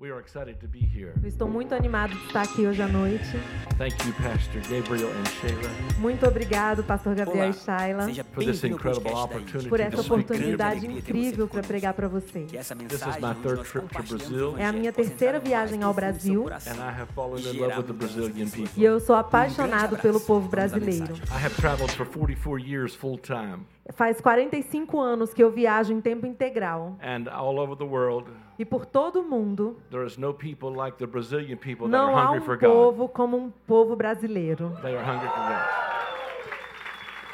We are excited to be here. Estou muito animado de estar aqui hoje à noite. Thank you, Pastor Gabriel and Shayla, Muito obrigado, Pastor Gabriel Olá, e Shayla, for this incredible opportunity por to essa oportunidade você incrível para pregar para vocês. Que essa is my third trip to Brazil. É a minha terceira viagem ao Brasil. And I have fallen in love with the Brazilian people. E eu sou apaixonado pelo povo brasileiro. I have traveled for 44 years full time Faz 45 anos que eu viajo em tempo integral. and all over the world. E por todo o mundo, There is no people like the Brazilian people that não are há hungry um for God. povo como um povo brasileiro. They are hungry for God.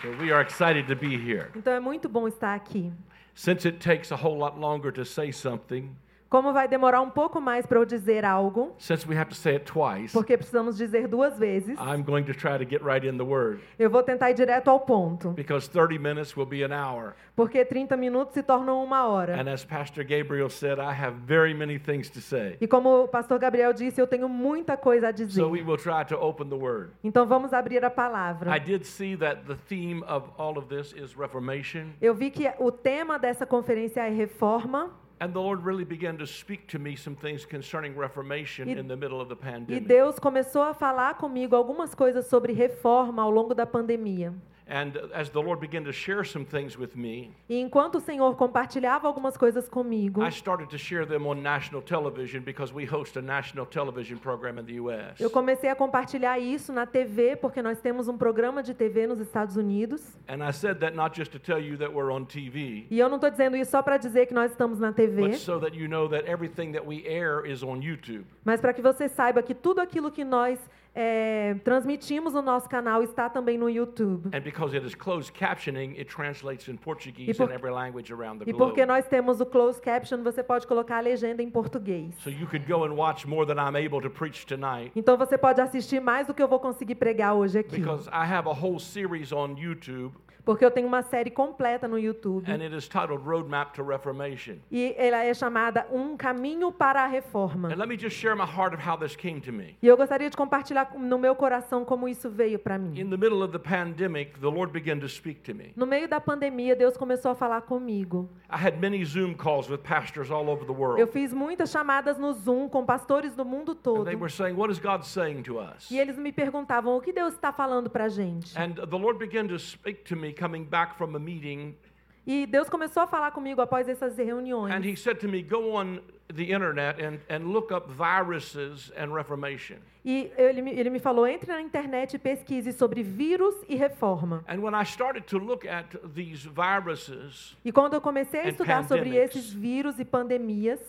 So we are excited to be here. Então é muito bom estar aqui. Since it takes a whole lot longer to say something, Como vai demorar um pouco mais para eu dizer algo, since we have to say it twice, porque precisamos dizer duas vezes, I'm going to try to get right in the word eu vou tentar ir direto ao ponto. because 30 minutes will be an hour. Porque 30 minutos se tornam uma hora. And as Pastor Gabriel said, I have very many things to say. E como o pastor Gabriel disse, eu tenho muita coisa a dizer. So we will try to open the word. Então vamos abrir a I palavra. did see that the theme of all of this is reformation. Eu vi que o tema dessa conferência é reforma. And the Lord really began to speak to me some things concerning reformation E- in the middle of the E pandemic. Deus começou a falar comigo algumas coisas sobre reforma ao longo da pandemia. And as the Lord began to share some things with me, E enquanto o Senhor compartilhava algumas coisas comigo, I started to share them on national television because we host a national television program in the U.S. eu comecei a compartilhar isso na TV, porque nós temos um programa de TV nos Estados Unidos. And I said that not just to tell you that we're on TV, E eu não estou dizendo isso só para dizer que nós estamos na TV, but so that you know that everything that we air is on YouTube. mas para que você saiba que tudo aquilo que nós é, transmitimos no nosso canal está também no YouTube. And because it is closed captioning, it translates in Portuguese E por- and every language around the E porque nós temos o closed caption, você pode colocar a legenda em português. So Então você pode assistir mais do que eu vou conseguir pregar hoje aqui. because I have a whole series on YouTube Porque eu tenho uma série completa no YouTube. and it is titled Roadmap to Reformation. E ela é chamada Um Caminho para a Reforma. And let me just share my heart of how this came to me. E eu gostaria de compartilhar no meu coração como isso veio para mim. In the middle of the pandemic, the Lord began to speak to me. No meio da pandemia, Deus começou a falar comigo. I had many Zoom calls with pastors all over the Eu world. fiz muitas chamadas no Zoom com pastores do mundo And todo. they were saying, What is God saying to us? E eles me perguntavam o que Deus está falando para a gente. And the Lord began to speak to me coming back from a meeting. E Deus começou a falar comigo após essas reuniões. And He said to me, Go on the internet and, and look up viruses and reformation. E ele me, ele me falou: entre na internet e pesquise sobre vírus e reforma. And when I started to look at these viruses, E quando eu comecei a estudar sobre esses vírus e pandemias,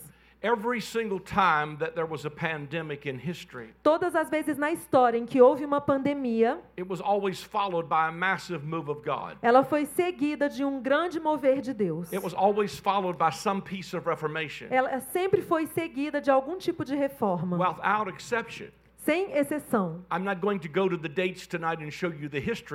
every single time that there was a pandemic in history, todas as vezes na história em que houve uma pandemia, it was always followed by a massive move of God. ela foi seguida de um grande mover de Deus. It was always followed by some piece of reformation, Ela sempre foi seguida de algum tipo de reforma, without exception. Sem exceção.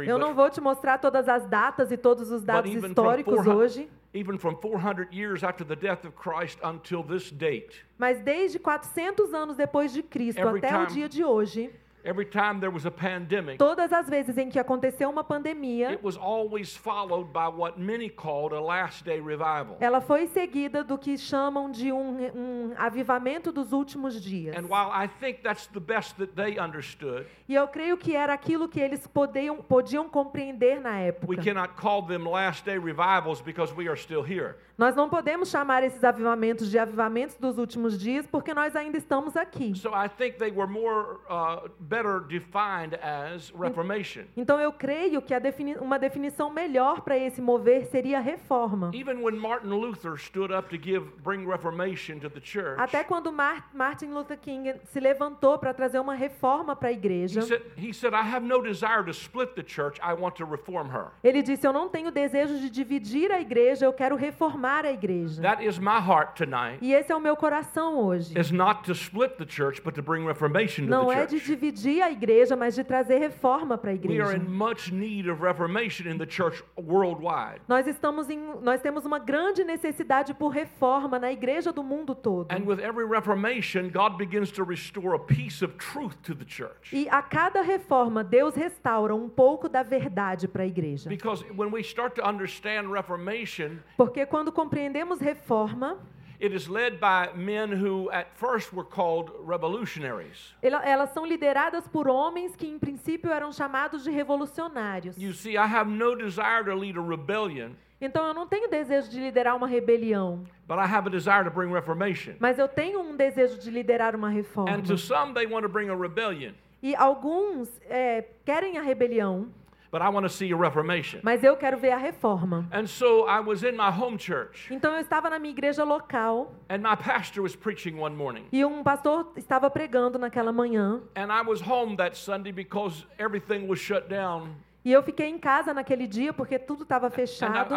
Eu não vou te mostrar todas as datas e todos os dados históricos 400 hoje, even from 400 years after the death of Christ until this date, mas desde 400 anos depois de Cristo até o dia de hoje, every time there was a pandemic, todas as vezes em que aconteceu uma pandemia, it was always followed by what many called a last day revival. ela foi seguida do que chamam de um, um avivamento dos últimos dias. And while I think that's the best that they understood, E eu creio que era aquilo que eles podiam, podiam compreender na we época. cannot call them last day revivals because we are still here. Nós não podemos chamar esses avivamentos de avivamentos dos últimos dias porque nós ainda estamos aqui. So I think they were more uh, better defined as reformation. Então eu creio que defini uma definição melhor para esse mover seria reforma. Even when Martin Luther stood up to give bring reformation to the church, Até quando Mar Martin Luther King se levantou para trazer uma reforma para a he igreja, said, he said, I have no desire to split the church, I want to reform her. ele disse: Eu não tenho desejo de dividir a igreja, eu quero reformar a igreja. That is my heart tonight. E esse é o meu coração hoje. Is not to split the church, but to bring reformation to Não the é de church. dividir a igreja, mas de trazer reforma para a We are igreja. in much need of reformation in the church worldwide. Nós estamos em, nós temos uma grande necessidade por reforma na igreja do mundo todo. And with every reformation, God begins to restore a piece of truth to the church. E a cada reforma, Deus restaura um pouco da verdade para a igreja. Because when we start to understand reformation, Porque quando compreendemos reforma, It is led by men who at first were called revolutionaries. Ela- Elas são lideradas por homens que, em princípio, eram chamados de revolucionários. You see, I have no desire to lead a rebellion, Então, eu não tenho desejo de liderar uma rebelião, but I have a desire to bring reformation. mas eu tenho um desejo de liderar uma reforma. And to some, they want to bring a rebellion, E alguns é, querem a rebelião, but I want to see a reformation. mas eu quero ver a reforma. And so I was in my home church, Então, eu estava na minha igreja local and my pastor was preaching one morning. e um pastor estava pregando naquela manhã. And I was home that Sunday because everything was shut down, E eu fiquei em casa naquele dia porque tudo estava fechado.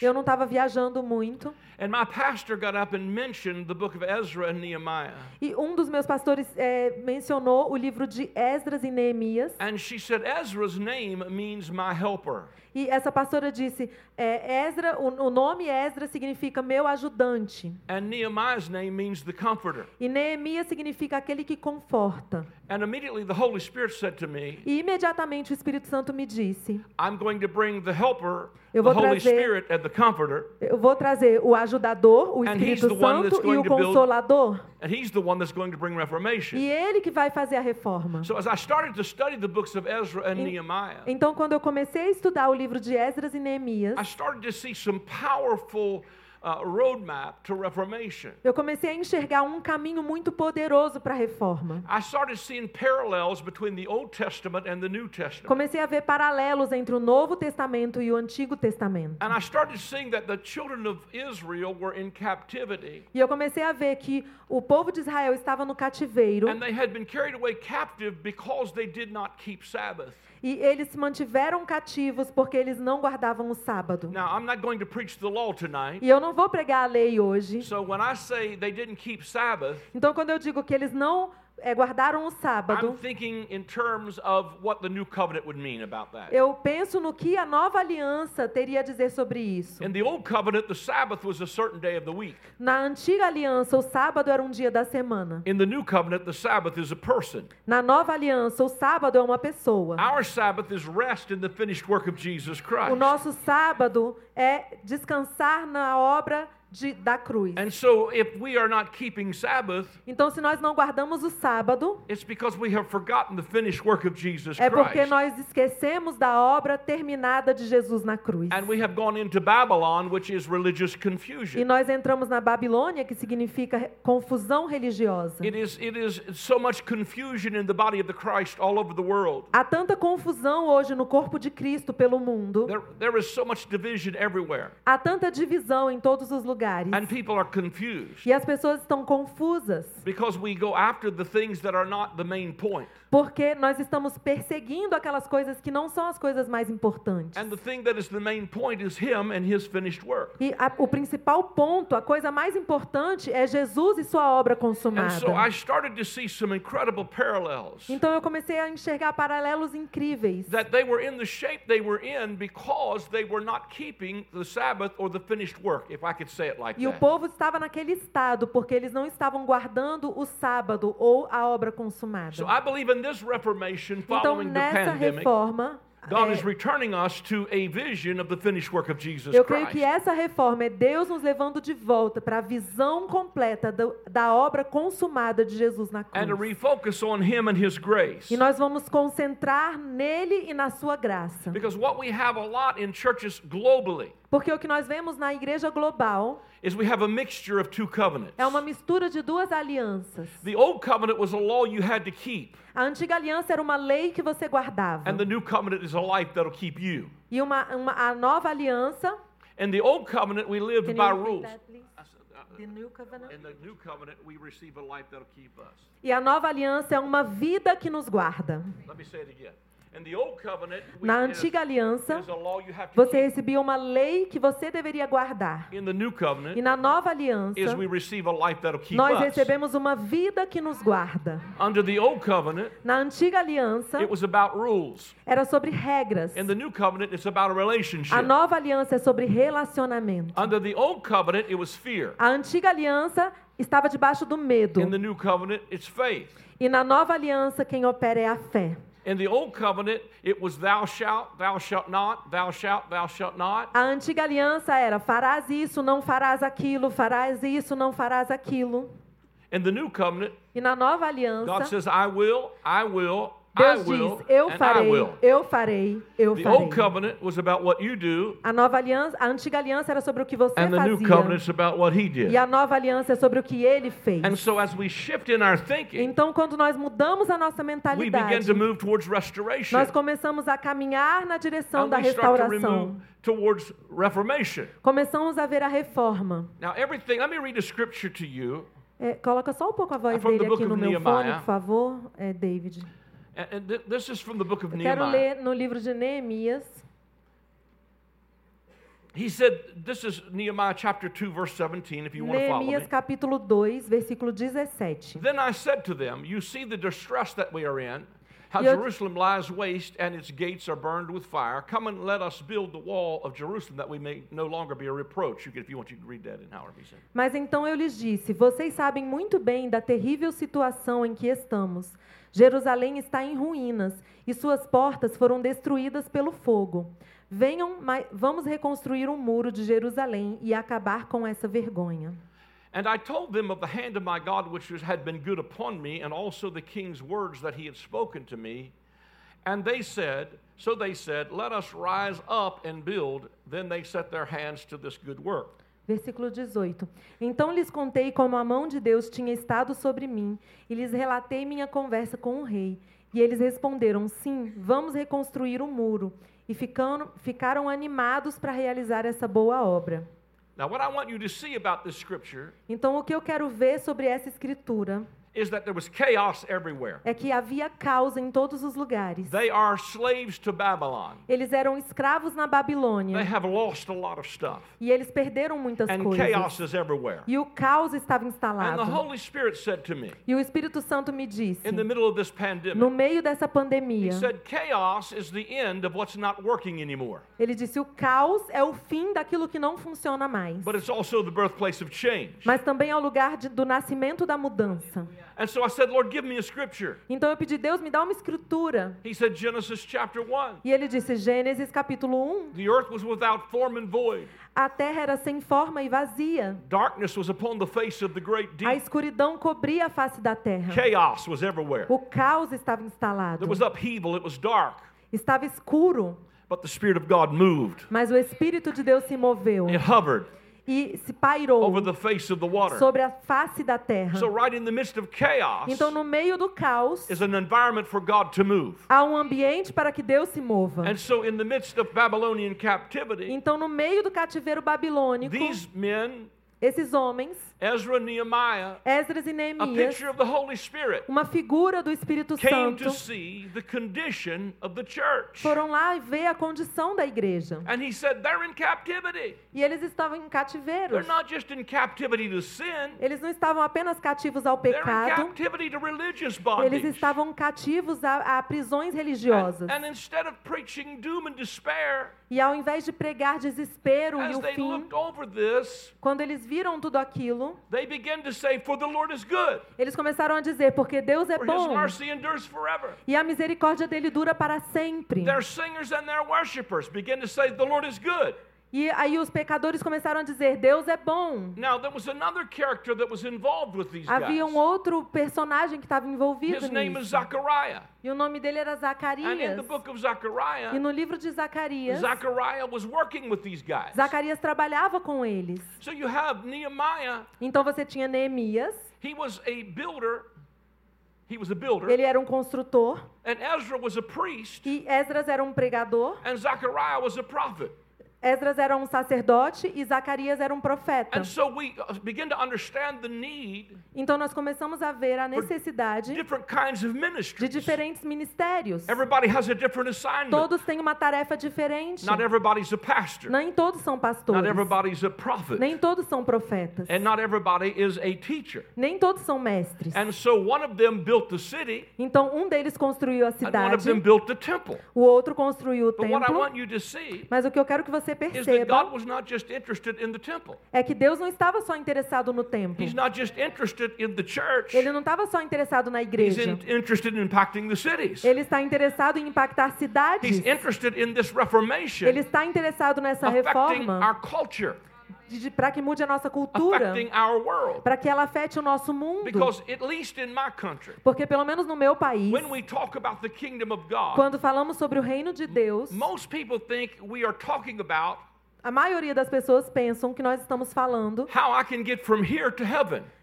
Eu não estava viajando muito. And my pastor got up and mentioned the book of Ezra and Nehemiah. E um dos meus pastores é, mencionou o livro de Esdras e Neemias. And she said, Ezra's name means my helper. E essa pastora disse: é, Esdra, o, o nome Esdra significa meu ajudante. And Nehemiah's name means the comforter. E Neemias significa aquele que conforta. And immediately the Holy Spirit said to me, E imediatamente o Espírito Santo me disse: I'm going to bring the helper, Eu the vou Holy trazer- Spirit, and the comforter, Eu vou trazer o ajudador, o And he's Espírito the Santo e o Consolador. and he's the one that's going to bring reformation. E ele que vai fazer a reforma. So as I started to study the books of Ezra and Nehemiah, Então, quando eu comecei a estudar o livro de Esdras e Neemias, I started to see some powerful roadmap to reformation. eu comecei a enxergar um caminho muito poderoso para a reforma. I started seeing parallels between the Old Testament and the New Testament. Comecei a ver paralelos entre o Novo Testamento e o Antigo Testamento. And I started seeing that the children of Israel were in captivity E eu comecei a ver que o povo de Israel estava no cativeiro and they had been carried away captive because they did not keep Sabbath. E eles se mantiveram cativos porque eles não guardavam o sábado. Now, I'm not going to preach the law tonight. E eu não vou pregar a lei hoje. So when I say they didn't keep Sabbath, Então, quando eu digo que eles não eh, guardaram o sábado, thinking in terms of what the new covenant would mean about that. eu penso no que a nova aliança teria a dizer sobre isso. In the old covenant, the Sabbath was a certain day of the week. Na antiga aliança, o sábado era um dia da semana. In the new covenant, the Sabbath is a person. Na nova aliança, o sábado é uma pessoa. Our Sabbath is rest in the finished work of Jesus Christ. O nosso sábado é descansar na obra de, da cruz. And so, if we are not keeping Sabbath, Então, se nós não guardamos o sábado, it's because we have forgotten the finished work of Jesus é porque Christ. nós esquecemos da obra terminada de Jesus na cruz. And we have gone into Babylon, which is religious E confusion. nós entramos na Babilônia, que significa confusão religiosa. It is, it is so. Há tanta confusão hoje no corpo de Cristo pelo mundo. There, there is so much division everywhere, Há tanta divisão em todos os lugares. And people are confused. E as pessoas estão confusas. Because we go after the things that are not the main point. Porque nós estamos perseguindo aquelas coisas que não são as coisas mais importantes. And the thing that is the main point is Him and His finished work. E a- o principal ponto, a coisa mais importante é Jesus e sua obra consumada. so I started to see some incredible parallels Então eu comecei a enxergar paralelos incríveis. that they were in the shape they were in because they were not keeping the Sabbath or the finished work, if I could say it like E o that. povo estava naquele estado porque eles não estavam guardando o sábado ou a obra consumada. So I believe in this reformation Então following the nessa pandemic, reforma, God é, is returning us to a vision of the finished work of Jesus eu creio Christ. que essa reforma é Deus nos levando de volta para a visão completa do- da obra consumada de Jesus na And to cruz. refocus on Him and His grace. E nós vamos concentrar nele e na sua graça. Because what we have a lot in churches globally Porque o que nós vemos na igreja global is we have a mixture of two covenants. é uma mistura de duas alianças. The old covenant was a law you had to keep, A antiga aliança era uma lei que você guardava. and the new covenant is a life that'll keep you. E uma, uma- a nova aliança. In the old covenant, we lived by rules. that, please? The new covenant. In the new covenant, we receive a life that'll keep us. E a nova aliança é uma vida que nos guarda. Let me say it again. In the old covenant, we, Na antiga aliança, você recebia uma lei que você deveria guardar. In the new E covenant, na nova aliança, is we receive a life that'll keep nós us. recebemos uma vida que nos guarda. Under the old covenant, Na antiga aliança, it was about rules. era sobre regras. In the new covenant, it's about a nova aliança é sobre relacionamento. Under the old covenant, it was fear. A antiga aliança estava debaixo do medo. In the new covenant, it's faith. E na nova aliança, quem opera é a fé. In the old covenant, it was thou shalt, thou shalt not, thou shalt, thou shalt not. A antiga aliança era: farás isso, não farás aquilo, farás isso, não farás aquilo. In the new covenant, E na nova God aliança, says, I will, I will, Deus will, diz: eu farei, eu farei, eu The farei. old covenant was about what you do, A nova aliança, a antiga aliança era sobre o que você and the new fazia. covenant is about what He E did. a nova aliança é sobre o que ele fez. And so as we shift in our thinking, Então, quando nós mudamos a nossa we begin mentalidade, to move towards restoration. nós começamos a caminhar na direção da restauração. towards reformation. Começamos a ver a reforma. Now, everything, let me read a scripture to you. É, coloca só um pouco a voz dele aqui no meu Nehemiah. fone, por favor, é, David. And, and th- this is from the book of Eu quero Nehemiah. ler no livro de Neemias. He said, this is Nehemiah chapter 2, verse 17, if you want to follow me. Neemias capítulo 2, versículo 17. Then I said to them, You see the distress that we are in, how eu- Jerusalem lies waste and its gates are burned with fire. Come and let us build the wall of Jerusalem that we may no longer be a reproach. You can, if you want, you can read that in Howard. He said. Mas então eu lhes disse: Vocês sabem muito bem da terrível situação em que estamos. Jerusalém está em ruínas e suas portas foram destruídas pelo fogo. Venham, vamos reconstruir um muro de Jerusalém e acabar com essa vergonha. And I told them of the hand of my God which had been good upon me, and also the king's words that he had spoken to me. And they said, So they said, Let us rise up and build. Then they set their hands to this good work. Versículo 18. Então lhes contei como a mão de Deus tinha estado sobre mim, e lhes relatei minha conversa com o rei. E eles responderam: Sim, vamos reconstruir o muro. E ficando, ficaram animados para realizar essa boa obra. Now, what I want you to see about this scripture Então, o que eu quero ver sobre essa escritura is that there was chaos everywhere. é que havia caos em todos os lugares. They are slaves to Babylon. Eles eram escravos na They Babilônia have lost a lot of stuff. e eles perderam muitas And coisas. chaos is everywhere. E o caos estava And the instalado. Holy Spirit said to me E o Espírito Santo me disse, in the middle of this no pandemic, meio dessa He pandemia, said, Chaos is the end of what's not working anymore. ele disse: o caos é o fim daquilo que não funciona mais. But it's also the birthplace of change. Mas também é o lugar de- do nascimento da mudança. And so I said, Lord, give me a scripture. Então eu pedi, Deus, me dá uma escritura. He said, Genesis chapter 1. E ele disse, Gênesis capítulo 1, The earth was without form and void. a terra era sem forma e vazia. Darkness was upon the face of the great A deep. escuridão cobria a face da terra. Chaos was everywhere. O caos estava instalado. There was upheaval, it was dark. Estava escuro, But the Spirit of God moved. mas o Espírito de Deus se moveu It hovered e se pairou over the face of the water. sobre a face da terra. So, right in the midst of chaos Então, no meio do caos, is an environment for God to move. há um ambiente para que Deus se mova. And so, in the midst of Babylonian captivity, Então, no meio do cativeiro babilônico, these men, esses homens, Ezra and Nehemiah, Esdras e a Neemias, picture of the Holy Spirit, uma figura do Espírito came Santo, to see the condition of the church. foram lá ver a condição da igreja. And he said, They're in captivity. E eles estavam em cativeiro. They're not just in captivity to sin, Eles não estavam apenas cativos ao they're in pecado, captivity to religious eles estavam cativos a, a prisões And, religiosas. and instead of preaching doom and despair, E ao invés de pregar desespero e o fim, quando eles viram tudo aquilo, they began to say, For the Lord is good, eles começaram a dizer: porque Deus é bom e a misericórdia dele dura para sempre. Their singers and their worshipers began to say, The Lord is good. E aí os pecadores começaram a dizer: Deus é bom. Now, there was another character that was involved with these Havia guys. um outro personagem que estava envolvido His name is nisso. Zachariah. E o nome dele era And in Zacarias. the book of E Zechariah, no livro de Zacarias, Zechariah was working with these guys. Zacarias trabalhava com eles. So you have Nehemiah, Então você tinha Neemias, he was a builder. He was a builder. ele era um construtor, And Ezra was a priest. e Esdras era um pregador, And Zechariah was a prophet. Esdras era um sacerdote e Zacarias era um profeta. And so we uh, begin to understand the need, Então nós começamos a ver a necessidade different kinds of de diferentes ministérios. Everybody has a different assignment. Todos têm uma tarefa diferente. Not everybody's a pastor. Nem todos são Not pastores. everybody's a prophet. Nem todos são profetas. And not everybody is a teacher. Nem todos são mestres. And so one of them built the city, Então um deles construiu a and one of them cidade, built the temple. o outro construiu o But what I templo. want you to see Mas o que eu quero que você você perceba God was not just interested in the temple. é que Deus não estava só interessado no templo. He's not just interested in the church. Ele não estava só interessado na He's igreja. in- interested in impacting the cities. Ele está interessado em impactar cidades. He's interested in this reformation Ele está interessado nessa reforma our culture, para que mude a nossa cultura, para que ela afete o nosso mundo. Because at least in my country, Porque pelo menos no meu país, when we talk about the kingdom of God, quando falamos sobre o reino de Deus, most people think we are talking about a maioria das pessoas pensam que nós estamos falando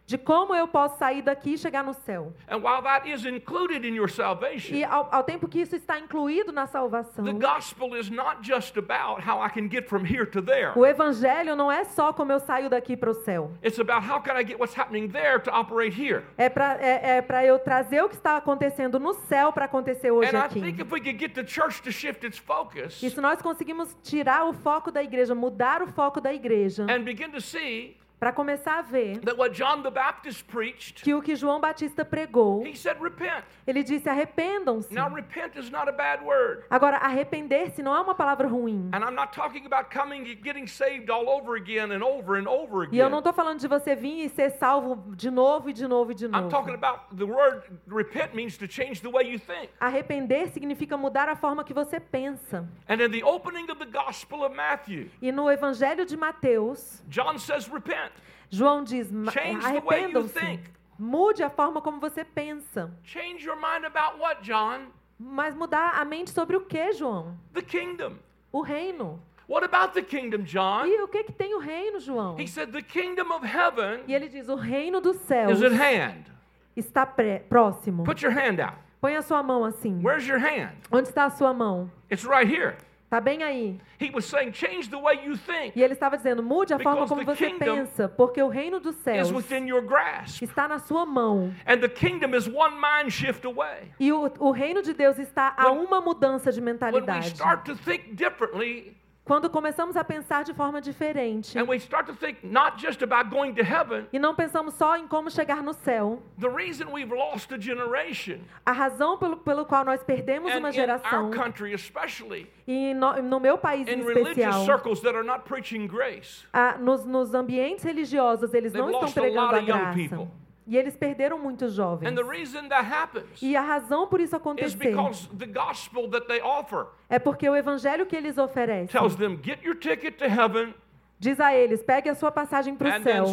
de como eu posso sair daqui e chegar no céu. And while that is included in your salvation, E ao, ao tempo que isso está incluído na salvação, the gospel is not just about how I can get from here to there. o evangelho não é só como eu saio daqui para o céu. It's about how can I get what's happening there to operate here. É para é, é eu trazer o que está acontecendo no céu para acontecer hoje And I aqui. think if we could get the church to shift its focus E se nós conseguimos tirar o foco da igreja, mudar o foco da igreja, and begin to see para começar a ver that what John the Baptist preached, que o que João Batista pregou, he said, repent. ele disse: arrependam-se. Now, repent is not a bad word. Agora, arrepender-se não é uma palavra ruim. And I'm not talking about coming and getting saved all over again and over and over E eu não again. estou falando de você vir e ser salvo de novo e de novo e de I'm talking novo. about the word repent means to change the way you think. Arrepender significa mudar a forma que você pensa. And in the opening of the Gospel of Matthew, E no Evangelho de Mateus, John says, repent. João diz: "Ma- Change the way you arrependam-se. Mude a forma como você pensa. Change your mind about what, John? Mas mudar a mente sobre o que, João? The kingdom. O reino. What about the kingdom, John? E o que, que tem o reino, João? He said, the kingdom of heaven E ele diz: o reino dos céus is at hand. está próximo. Put your hand out. Põe a sua mão assim. Where's your hand? Onde está a sua mão? It's right here. Está bem aí. He was saying, change the way you think. E ele estava dizendo: mude a forma como você pensa, porque o reino dos céus Is within your grasp. está na sua mão. And the kingdom is one mind shift away. E o, o reino de Deus está a uma mudança de mentalidade. Quando começamos a pensar de forma diferente. And we start to think not just about going to heaven, e não pensamos só em como chegar no céu, the reason we've lost a generation, a razão pelo, pelo qual nós perdemos and uma in geração, our country especially, e no, no meu país em in especial, circles that are not preaching grace, a- nos, nos ambientes religiosos, eles não estão a pregando a young graça. E eles perderam muitos jovens. E a razão por isso is acontecer é porque o evangelho que eles oferecem tells them, get your ticket to heaven, diz a eles: pegue a sua passagem para o céu.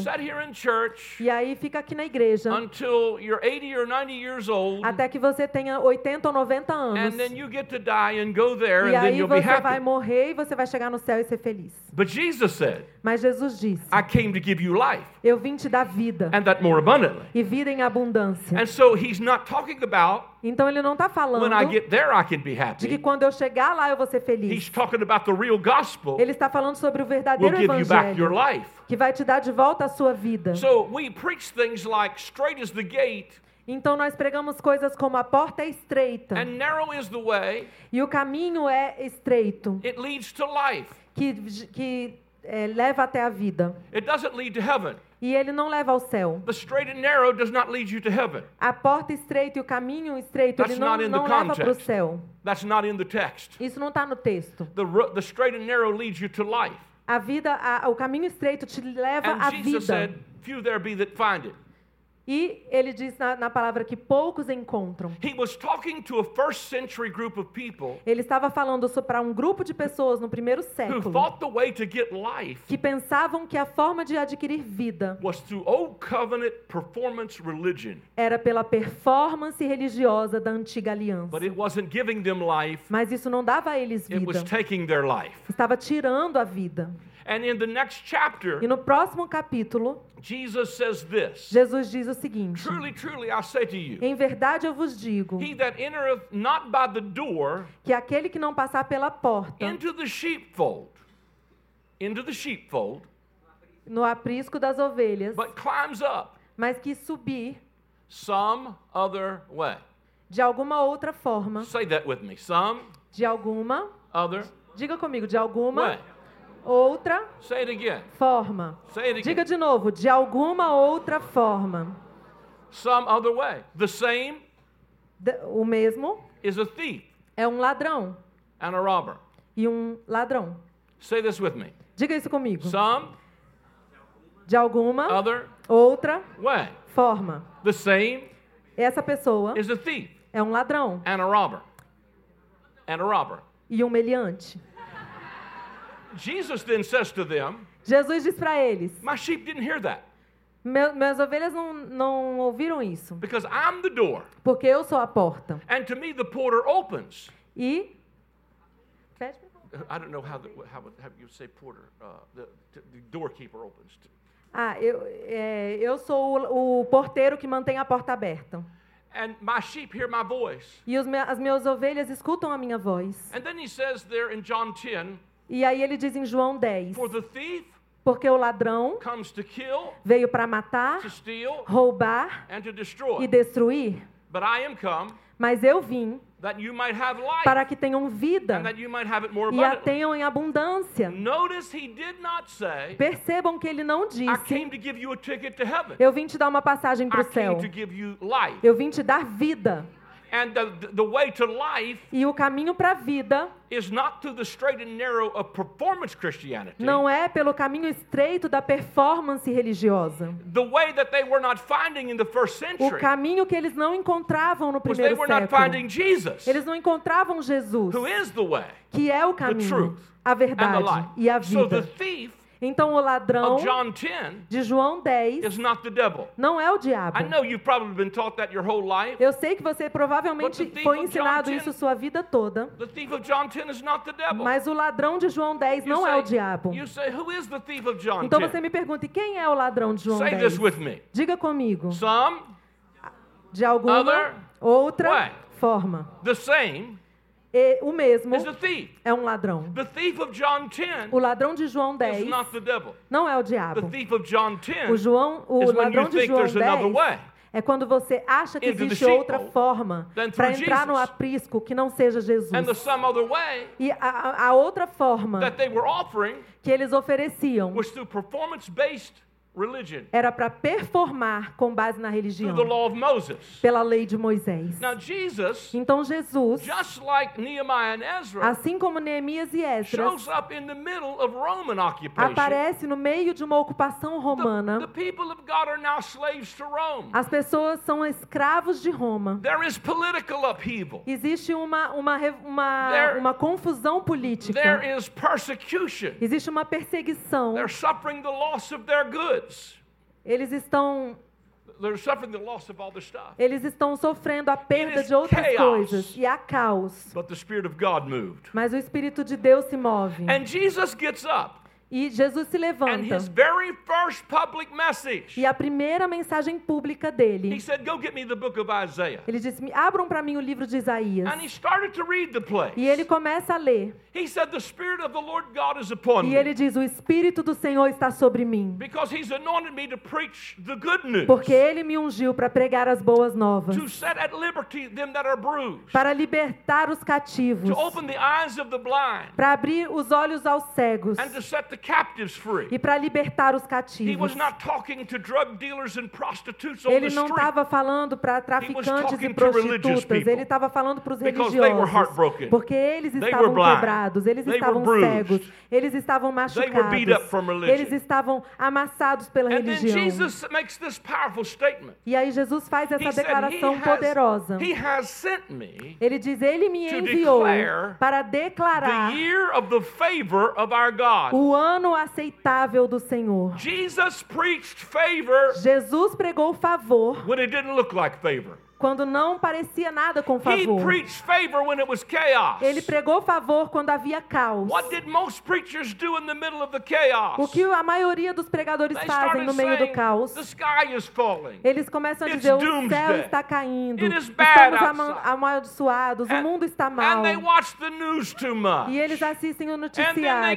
church E aí fica aqui na igreja until you're 80 or 90 years old, até que você tenha 80 ou 90 anos. and then you get to die and go there, E aí você vai morrer e você vai chegar no céu e ser feliz. But Jesus said, Mas Jesus disse: I came to give you life, Eu vim te dar vida and that more abundantly. e vida em abundância. And so he's not talking about Então ele não está falando there de que quando eu chegar lá eu vou ser feliz. He's talking about the real gospel Ele está falando sobre o verdadeiro you evangelho life. que vai te dar de volta a sua vida. So we preach things like straight is the gate Então nós pregamos coisas como a porta é estreita and narrow is the way, e o caminho é estreito, it leads to life. que, que é, leva até a vida. It doesn't lead to heaven. E ele não leva ao céu. The straight and narrow does not lead you to heaven. A porta estreita e o caminho estreito, That's ele não, not in the não leva para o céu. That's not in the text. Isso não está no texto. The, the straight and narrow leads you to life. A vida, a- o caminho estreito te leva à And Jesus vida. said, Few there be that find it. E ele diz na, na palavra que poucos encontram. He was talking to a first century group of people Ele estava falando para um grupo de pessoas no primeiro século thought the way to get life que pensavam que a forma de adquirir vida era pela performance religiosa da antiga aliança. But it wasn't giving them life, Mas isso não dava a eles it was vida. taking their life. Estava tirando a vida. And in the next chapter, E no próximo capítulo, Jesus says this Jesus diz o seguinte: Truly, truly, I say to you, Em verdade eu vos digo he that entereth not by the door que aquele que não passar pela porta, into the sheepfold, into the sheepfold, no aprisco das ovelhas, but climbs up mas que subir some other way. de alguma outra forma, Say that with me. Some de alguma, other diga comigo, de alguma way. Outra Say it again. forma. Say it Diga again. de novo, de alguma outra forma. Some other way. The same De- O mesmo is a thief é um ladrão and a robber. e um ladrão. Say this with me. Diga isso comigo. Some De alguma other outra way. forma. The same Essa pessoa is a thief é um ladrão and a robber. And a robber. e um meliante. Jesus then says to them, Jesus diz para eles: My sheep didn't hear that "Meu- Minhas ovelhas não, não ouviram isso, because I'm the door. porque eu sou a porta. And to me, the porter opens. E. I don't know how, the, how, how you say porter. Uh, the, the doorkeeper opens. Ah, eu, é, eu sou o, o porteiro que mantém a porta aberta. And my sheep hear my voice. E os me- as minhas ovelhas escutam a minha voz. And then he says there in John 10, E aí ele diz em João 10: For the thief Porque o ladrão kill, veio para matar, steal, roubar e destruir, come mas eu vim life para que tenham vida e a tenham em abundância. Say, Percebam que ele não disse. Eu vim te dar uma passagem para o céu. Eu vim te dar vida. And the, the way to life E o caminho para a vida is not through the straight and narrow of performance Christianity. não é pelo caminho estreito da performance religiosa. The way that they were not finding in the first O century caminho que eles não encontravam no they primeiro were not século. finding Jesus, Eles não encontravam Jesus, who is the way que é o the caminho, truth, a and the verdade life. e a So the vida. thief Então o ladrão of John 10 de João 10 is not the devil. não é o diabo. I know you've probably been taught that your whole life. Eu sei que você provavelmente foi ensinado isso 10 sua vida toda. The thief of John 10 is not the devil. Mas o ladrão de João 10 You não say, é o diabo. Então 10? você me pergunta, quem é o ladrão de João Say 10? this with me. Diga comigo. Some, De alguma outra forma. the same, E o mesmo is the thief. é um ladrão. The thief of John 10 O ladrão de João is 10 not the devil. não é o diabo. thief of John 10 O, João, o ladrão de João there's another 10 way é quando você acha que existe outra forma para entrar no aprisco que não seja Jesus. and the some other way E a- a, outra forma that they were offering que eles ofereciam was through performance-based religion, era para performar com base na religião, through the law of Moses. pela lei de Moisés. Now Jesus, Então Jesus, just like Nehemiah and Ezra, assim como Neemias e Esdras, shows up in the middle of Roman occupation. aparece no meio de uma ocupação The, romana. the people of God are now slaves to Rome. As pessoas são escravos de Roma. There is political upheaval. Existe uma, uma, uma, There- uma confusão política. There is persecution. Existe uma perseguição. They're suffering the loss of their goods. Eles estão, They're suffering the loss of all their stuff. eles estão sofrendo a perda de outras chaos. coisas. E há caos. But the Spirit of God moved. Mas o Espírito de Deus se move. And Jesus gets up, E Jesus se and levanta. his very first public message, E a primeira mensagem pública he dele, said, Go get me the book of Isaiah. ele disse: "Me abram para mim o livro de Isaías". And he started to read the place. E ele começa a ler. He said, The Spirit of the Lord God is upon E me. ele diz: "O Espírito do Senhor está sobre mim, Because he's anointed me to preach the good news, porque ele me ungiu para pregar as boas novas, to set at liberty them that are bruised, para libertar os cativos, para abrir os olhos aos cegos and to set the. E para libertar os He cativos". was not talking to drug dealers and prostitutes on the Ele não estava falando para traficantes talking e to religious prostitutas, people. ele estava falando para os Because they were religiosos, porque eles They estavam were blind. quebrados, eles They were estavam cegos, eles estavam machucados, eles estavam amassados pela And then religião. Jesus makes this powerful statement. E aí Jesus faz essa declaração poderosa. Ele diz: Ele me enviou para declarar o ano aceitável do Senhor. Jesus preached favor Jesus pregou favor when it didn't look like favor. Quando não parecia nada com favor. preached favor when it was chaos. Ele pregou favor quando havia caos. What did most preachers do in the middle of the chaos? O que a maioria dos pregadores fazem no meio do caos? Eles começam a dizer: o céu está caindo, It is bad estamos ama- outside." amaldiçoados, o mundo está mal. they watched the news too much. E eles assistem o And then they noticiário.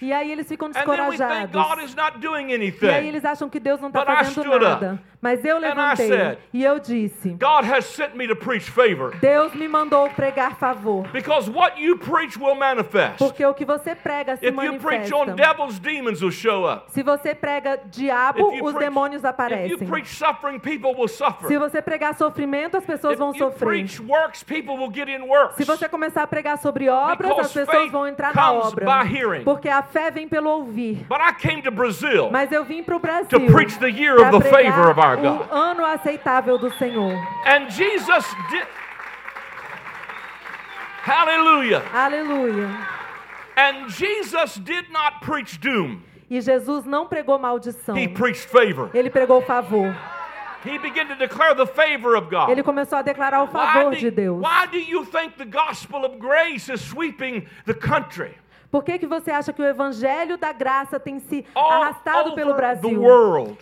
E aí eles ficam descorajados. E aí eles acham que Deus não está fazendo nada. Mas eu levantei e eu disse: God has sent me to preach favor. Deus me mandou pregar favor. Because what you preach will manifest. Porque o que você prega se If you preach on manifesta. devils, demons will show up. Se você prega diabo, os preach- demônios If you aparecem. preach suffering, people will suffer. Se você pregar sofrimento, as pessoas If vão you sofrer. preach works, people will get in works. Se você começar a pregar sobre obras, Because as pessoas vão entrar na obra. by hearing. Porque a fé vem pelo ouvir. But I came to Brazil Mas eu vim para o Brasil to preach the year pra of the favor of our pregar God. o ano aceitável do Senhor. And Jesus did. Hallelujah. Aleluia. And Jesus did not preach doom, E Jesus não pregou maldição. he preached favor. Ele pregou favor. He began to declare the favor of God. Ele começou a declarar o Why favor do, de Deus. why do you think the gospel of grace is sweeping the country? Por que, que você acha que o evangelho da graça tem se arrastado pelo Brasil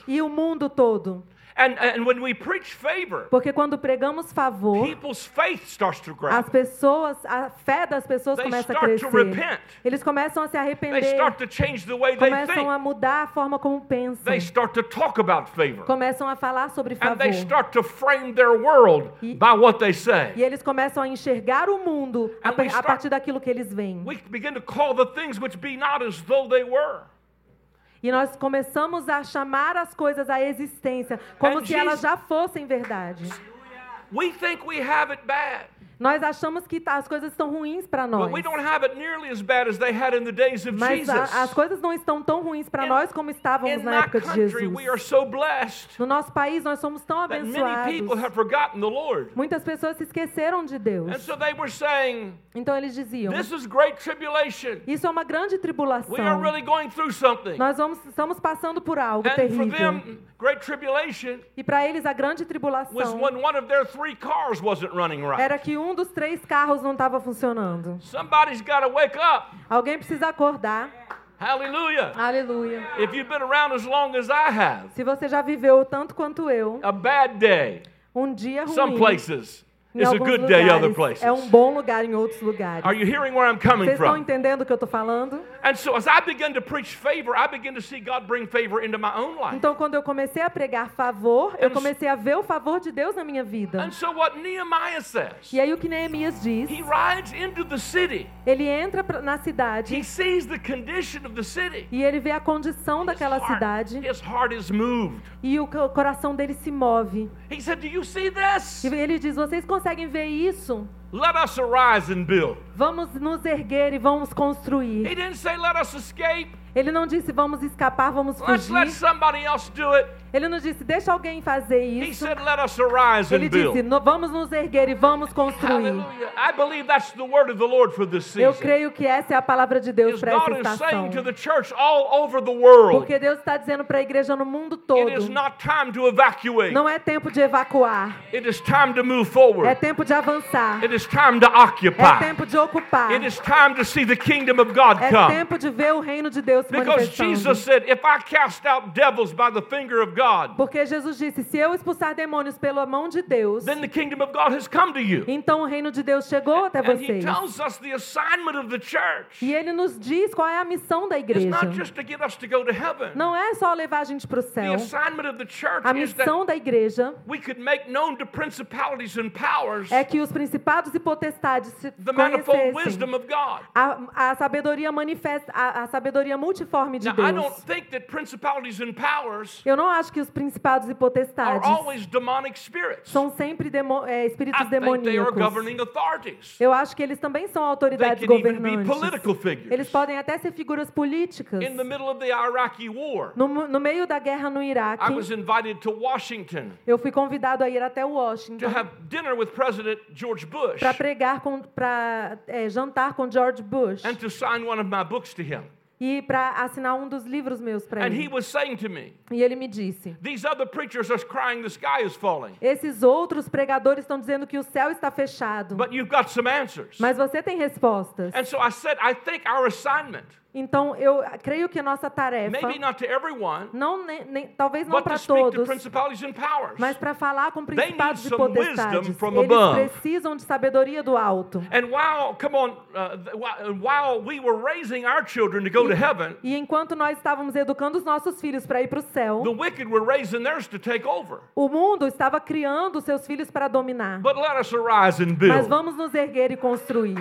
e o mundo todo? And, and when we preach favor, Porque quando pregamos favor, people's faith starts to grow. as pessoas, a fé das pessoas They começa a start to crescer. repent. Eles começam a se They arrepender, start to change the way they começam a mudar a forma como pensam, They start to talk about favor. começam a falar sobre And they favor. start to frame their world E- by what they say. E eles começam a enxergar o mundo a, a partir daquilo que eles veem. We begin to call the things which be not as though they were. E nós começamos a chamar as coisas à existência como And se elas Jesus- já fossem verdade. We think we have it bad, Nós achamos que tá- as coisas estão ruins para nós. but we don't have it nearly as bad as they had in the days of Mas a- as coisas não estão tão ruins para nós como estávamos na época de Jesus. No nosso país nós somos tão abençoados. Muitas pessoas se esqueceram de Deus. Então eles diziam. Isso é uma grande tribulação. Nós vamos, estamos passando por algo terrível. E para eles a grande tribulação era que um dos três carros não estava funcionando. Somebody's got to wake up. Alguém precisa acordar. Hallelujah. Aleluia. If you've been around as long as I have, Se você já viveu tanto quanto eu, a bad day, um dia some ruim places, em is a good day other places. é um bom lugar em outros lugares. Are you hearing where I'm coming Vocês estão from? entendendo o que eu estou falando? And so as I began to preach favor, I began to see God bring favor into my own life. Então, quando eu comecei a pregar favor, eu And- comecei a ver o favor de Deus na minha vida. And so what Nehemiah says, E aí o que Neemias diz, he rides into the city. ele entra pra- na He cidade sees the condition of the city. e ele vê a condição daquela His heart- cidade his heart is moved. e o co- coração dele se move. He said, Do you see this? E ele diz: Vocês conseguem ver isso? Let us arise and build. Vamos nos erguer e vamos He construir. didn't say, Let us escape. Ele não disse: Vamos escapar, vamos Let's let fugir. somebody else do it. Ele não disse: Deixa alguém fazer He isso. said, Let us arise Ele disse: build. "No- Vamos nos erguer e vamos construir. Hallelujah. I believe that's the word of the Lord for this Eu creio que essa é a palavra de Deus para essa estação. Porque Deus está dizendo para a igreja no mundo it is todo: não é tempo de evacuar, é forward. tempo de avançar, It is time to é tempo de ocupar, é tempo de ver o reino de Deus se Because manifestando. Jesus said, If I cast out devils by the finger of God, Porque Jesus disse: se eu expulsar demônios pela mão de Deus, then the kingdom of God has come to you. então o reino de Deus chegou até And he vocês. tells us the assignment of the church E ele nos diz qual é a missão da is igreja. not just to get us to go to heaven. Não é só levar a gente para o The céu. assignment of the church A is that missão da igreja we could make known to principalities and powers é que os principados e potestades se the manifold conhecessem wisdom of God. a, a sabedoria manifesta, a, a sabedoria multiforme de Now, I don't Deus. think that principalities and powers Eu não acho que os principados e potestades são sempre demo, é, espíritos demoníacos. Eu acho que eles também são autoridades governantes. Eles podem até ser figuras políticas. No, no meio da guerra no Iraque, I was invited to Washington eu fui convidado a ir até to Washington have dinner with President George Bush para pregar para jantar com George Bush and to sign one of my books to him. E para assinar um dos livros meus para And he ele. was saying to me, E ele me disse: These other preachers are crying the sky is falling, esses outros pregadores estão dizendo que o céu está fechado, but you've got some answers. mas você tem respostas. And so I said, I think our assignment Então, eu creio que a nossa tarefa, maybe not to everyone, não, nem, nem- talvez não para todos, mas para falar com principados e potestades. Eles above. precisam de sabedoria do alto. While, on, uh, th- while- while we were raising our children to go to heaven, E enquanto nós estávamos educando os nossos filhos para ir para o céu, the wicked were raising theirs to take over. o mundo estava criando seus filhos para dominar. But let us arise and Mas vamos nos erguer e construir.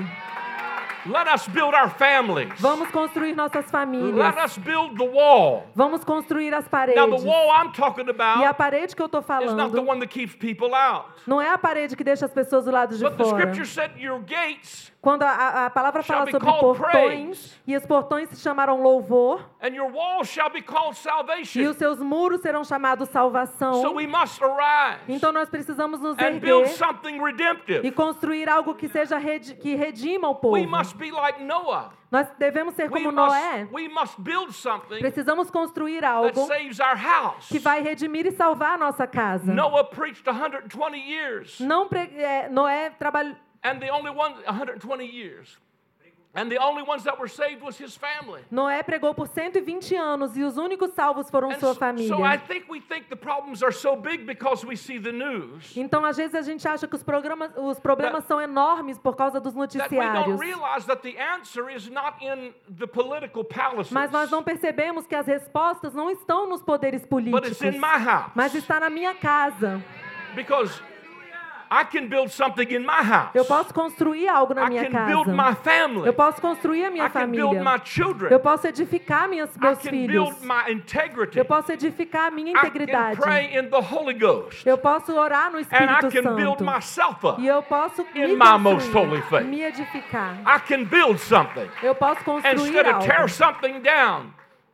Let us build our families. Vamos construir nossas famílias. Let us build the wall. Vamos construir as Now, paredes. the wall I'm talking E a about parede que eu estou is not the falando one that keeps people out. não é a parede que deixa as pessoas do lado de But the fora. scripture said your gates Quando a- a, palavra fala sobre portões, e os portões se chamaram louvor, and your walls shall be called e os seus muros serão chamados salvação. we must arise Então nós precisamos nos erguer e construir algo que seja redi- que redima o We povo. must be like Noah. Nós devemos ser como Noé. Precisamos construir that algo saves our house. que vai redimir e salvar a nossa casa. Noah preached 120 years, Não pre- é, Noé trabalhou and the only one 120 years, and the only ones that were saved was his family. Noé pregou por 120 anos e os únicos salvos foram And sua so, família. so I think we think the problems are so big because we see the news Então, às vezes, a gente acha que os, programas, os problemas são enormes por causa dos that we don't noticiários. realize that the answer is not in the political palaces, Mas nós não percebemos que as respostas não estão nos poderes políticos, mas está na minha casa. Because I can build something in my house. Eu posso construir algo na I minha can build my casa. family. Eu posso construir a I minha can build my família. children. Eu posso edificar minhas, I meus can filhos. build my integrity. Eu posso edificar a minha I can integridade. pray in the Holy Ghost. Eu posso orar no And I Espírito can build Santo. myself up. E eu posso in me my most holy faith. me edificar. I can build something. Eu posso construir Instead of tear algo. something down,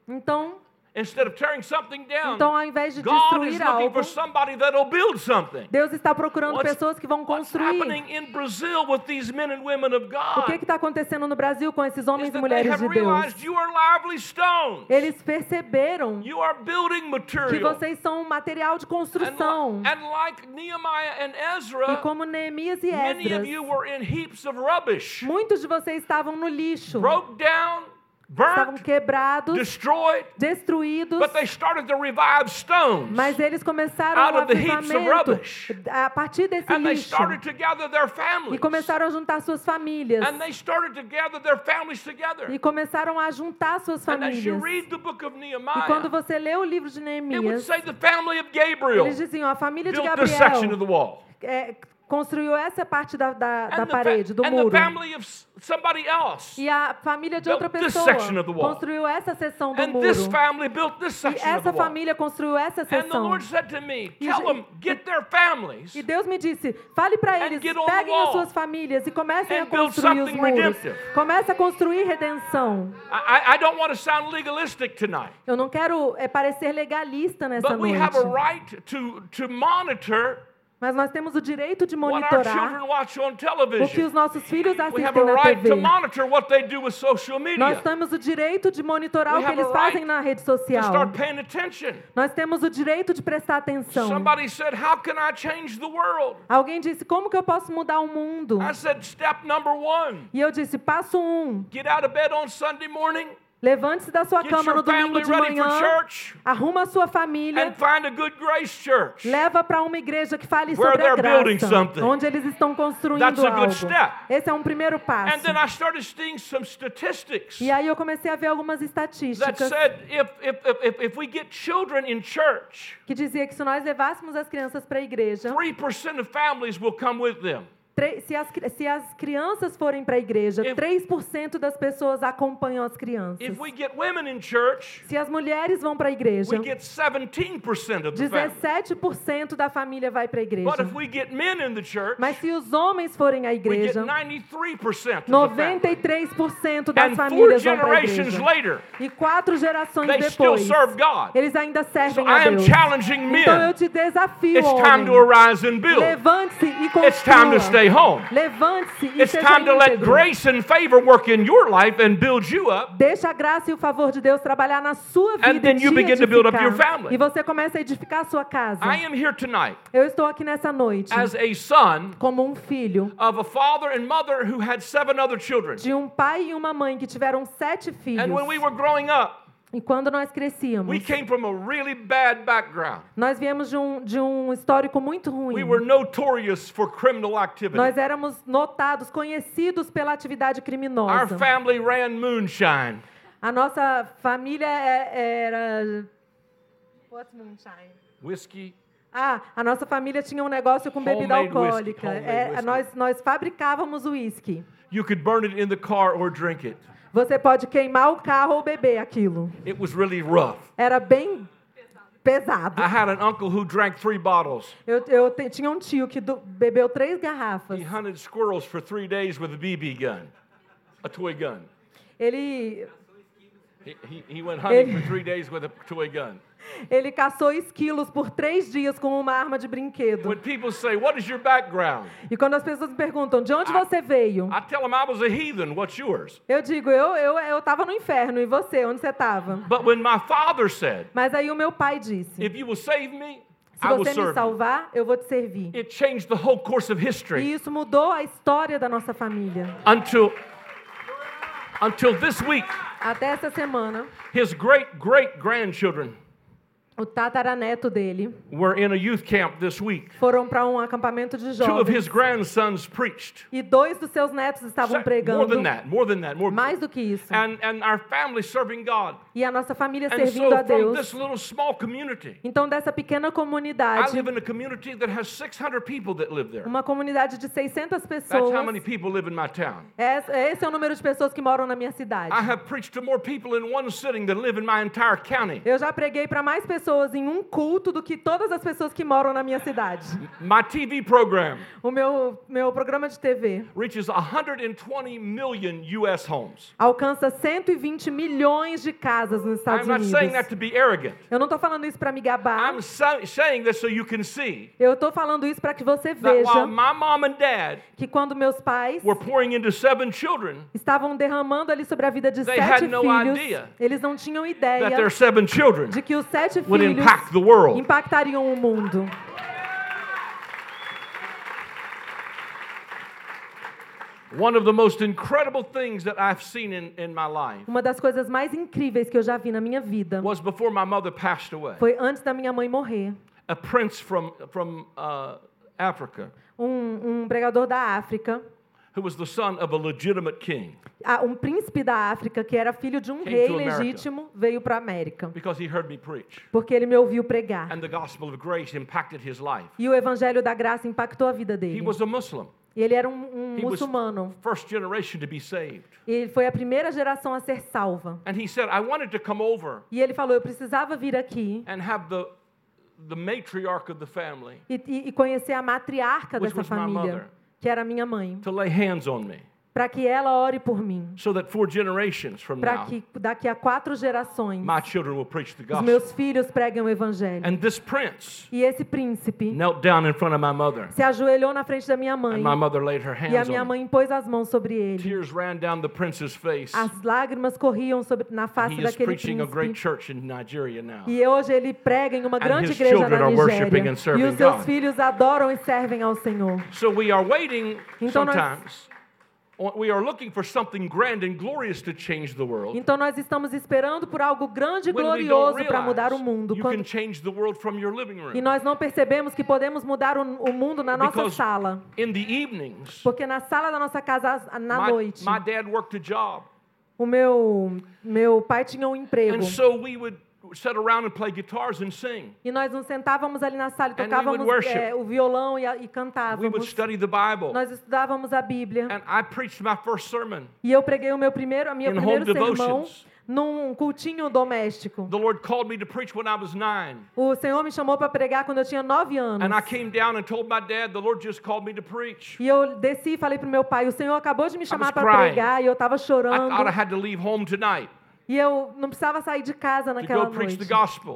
Então, instead of tearing something down, então ao invés de God is destruir looking algo, for somebody that'll build something. Deus está procurando What's- pessoas que vão construir. and O que está acontecendo no Brasil com esses homens e mulheres de Deus? Eles perceberam You are building que vocês são um material de And, construção. li- and like Nehemiah and E Ezra, como Neemias e Esdras, rubbish, muitos de vocês estavam no lixo, broke down, estavam quebrados, destroyed, destruídos, but they started to revive stones. mas eles começaram out um of the heaps of rubbish. a partir desse And they lixo started to gather their e families. começaram a juntar suas famílias And they started to gather their families together. e começaram a juntar suas And as you famílias. read the book of E Nehemiah, quando você lê o livro de it would Neemias, say the family of Gabriel eles diziam a família de Gabriel é, construiu essa parte da, da, da parede, do muro. E a família de outra pessoa construiu essa seção do And muro. E essa família construiu essa seção. E Deus me disse: fale para eles, peguem as suas famílias e comecem a construir os muros. Comece a construir redenção. I, I- I don't want to sound legalistic tonight, Eu não quero é, parecer legalista nessa but we noite, have a right to, to monitor mas nós temos o direito de monitorar o que os nossos filhos assistem na TV. Nós temos o direito de monitorar o que eles fazem na rede social. Nós temos o direito de prestar atenção. Alguém disse: Como que eu posso mudar o mundo? I said, Step number one E eu disse: Passo um. get out of bed on Sunday morning, Levante-se da sua get cama no domingo de manhã. church, Arruma a sua família. and find a good grace church. Leva para uma igreja que fale sobre a graça, onde eles estão construindo That's algo. Esse é um primeiro passo. E aí eu comecei a ver algumas that estatísticas said if, if, if, if, if we get children in church, que dizia que se nós levássemos as crianças para a igreja, 3% of families will come with them. Se as, se as crianças forem para a igreja, If- 3% das pessoas acompanham as crianças. If we get women in church, Se as mulheres vão para a igreja, we get 17% of the family. 17% da família vai para a igreja. But if we get men in the church, Mas se os homens forem à igreja, 93% of the family. 93% das famílias vão para a igreja. later, E quatro gerações depois, serve God. eles ainda So servem I a Deus. Então eu te desafio, It's time homem. to arise and build. Levante-se e It's stay home. It's time to let grace and favor work in your life and build you up. Deixa a graça e o favor de Deus trabalhar na sua vida And then you begin to build up your family. E você começa a edificar a sua casa. I am here tonight Eu estou aqui nessa noite as a son como um filho of a father and mother who had seven other children. de um pai e uma mãe que tiveram sete filhos. And when we were growing up, E quando nós crescíamos, we came from a really bad background. nós viemos de um, de um histórico muito ruim. We were notorious for criminal activity. Nós éramos notados, conhecidos pela atividade Our criminosa. family ran moonshine. A nossa família é- era. What's moonshine? Whiskey. Ah, a nossa família tinha um negócio com bebida Homemade alcoólica. É, nós, nós fabricávamos uísque. You could burn it in the car or drink it. Você pode queimar o carro ou beber aquilo. It was really rough. Era bem pesado. I had an uncle who drank three bottles. Eu, eu te- tinha um tio que do- bebeu três garrafas. He hunted squirrels for three days with a BB gun, a toy gun. Ele, He, he, he went hunting Ele- for three days with a toy gun. ele caçou esquilos por três dias com uma arma de brinquedo. When people say, What is your background? E quando as pessoas me perguntam de onde você veio, I tell them I was a heathen. What's yours? eu digo, eu eu eu estava no inferno. E você, onde você estava? But when my father said, Mas aí o meu pai disse: If you will save me, se você me salvar, eu vou te servir. It changed the whole course of E history isso mudou a história da nossa família. until, until this week. Até essa semana, His great great grandchildren o tataraneto dele were in a youth camp this week. foram para um acampamento de Two of his jovens. grandsons preached. E dois dos seus netos estavam More pregando. than that, more than that, more. Mais do que isso. And, and our family serving God. E a nossa família And servindo so a this Deus. little small community, Então, dessa pequena I comunidade, live in a community that has 600 people that live there. uma comunidade de 600 That's how pessoas. many people live in my town. Esse esse é o número de pessoas que moram na minha cidade. I have preached to more people in one sitting than live in my entire county. Eu já preguei para mais pessoas em um culto do que todas as pessoas que moram na minha cidade. My TV program O meu, meu programa de TV reaches 120 million U.S. homes. alcança 120 milhões de casas nos I'm Estados not saying that Unidos. to be arrogant. Eu não estou falando isso para me gabar. I'm sa- saying this so you can see Eu estou falando isso para que você that veja my mom and dad que quando meus pais were pouring into seven children, estavam derramando ali sobre a vida de They sete no filhos, idea eles não tinham that ideia their seven children de que os sete would filhos impact the world. impactariam o mundo. One of the most incredible things that I've seen in, in my life Uma das coisas mais incríveis que eu já vi na minha vida was before my mother passed away. foi antes da minha mãe morrer. A prince from, from uh, Africa Um, um pregador da África, who was the son of a legitimate king um príncipe da África que era filho de um Came rei legítimo, veio para a América, because he heard me preach. porque ele me ouviu pregar. And the gospel of grace impacted his life. E o evangelho da graça impactou a vida He dele. was a Muslim, E ele era um, um muçulmano. first generation to be saved. E ele foi a primeira geração a ser salva. And he said, I wanted to come over E ele falou: Eu precisava vir aqui and have the, the matriarch of the family e, e- conhecer a matriarca Which dessa was my família, mother. que era minha mãe, to lay hands on me para que ela ore por mim, so that four generations from para que daqui a quatro gerações my children will preach the os gospel. meus filhos preguem o evangelho. And this prince E esse príncipe knelt down in front of my mother, se ajoelhou na frente da minha mãe and my mother laid her e a minha mãe pôs as mãos sobre ele. Tears ran down the prince's face. As lágrimas corriam sobre, na face daquele príncipe. E hoje ele prega em uma grande igreja na Nigéria. E os seus God. filhos adoram e servem ao Senhor. Então nós- Então nós estamos esperando por algo grande e glorioso para mudar o mundo. you Quando- can change the world from your living E nós não percebemos que podemos mudar o, mundo na nossa Because sala. in the evenings, Porque na sala da nossa casa, na my, noite, my dad worked a job. o meu, meu pai tinha um emprego. And so we would sit around and play guitars and sing. E nós nos sentávamos ali na sala e tocávamos é, o violão e, e We would cantávamos. study the Bible. Nós estudávamos a Bíblia. And I preached my first sermon. E eu preguei o meu primeiro, a minha In primeiro home sermão devotions. num cultinho doméstico. The Lord called me to preach when I was nine. O Senhor me chamou para pregar quando eu tinha nove anos. And I came down and told my dad, the Lord just called me to preach. E eu desci e falei pro meu pai, o Senhor acabou de me chamar para pregar e eu estava I chorando. E eu não precisava sair de casa naquela noite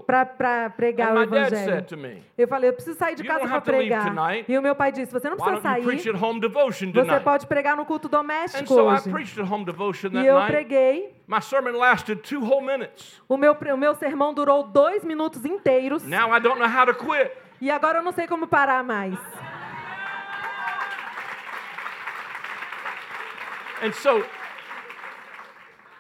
para pregar And o evangelho. said to me, Eu falei, eu preciso sair de casa para pregar. E o meu pai disse, você não precisa sair. Você pode pregar no culto And doméstico so I hoje. E eu preguei. My sermon lasted two whole minutes. O meu, o meu sermão durou dois minutos inteiros. Now I don't know how to quit. E agora eu não sei como parar mais. And so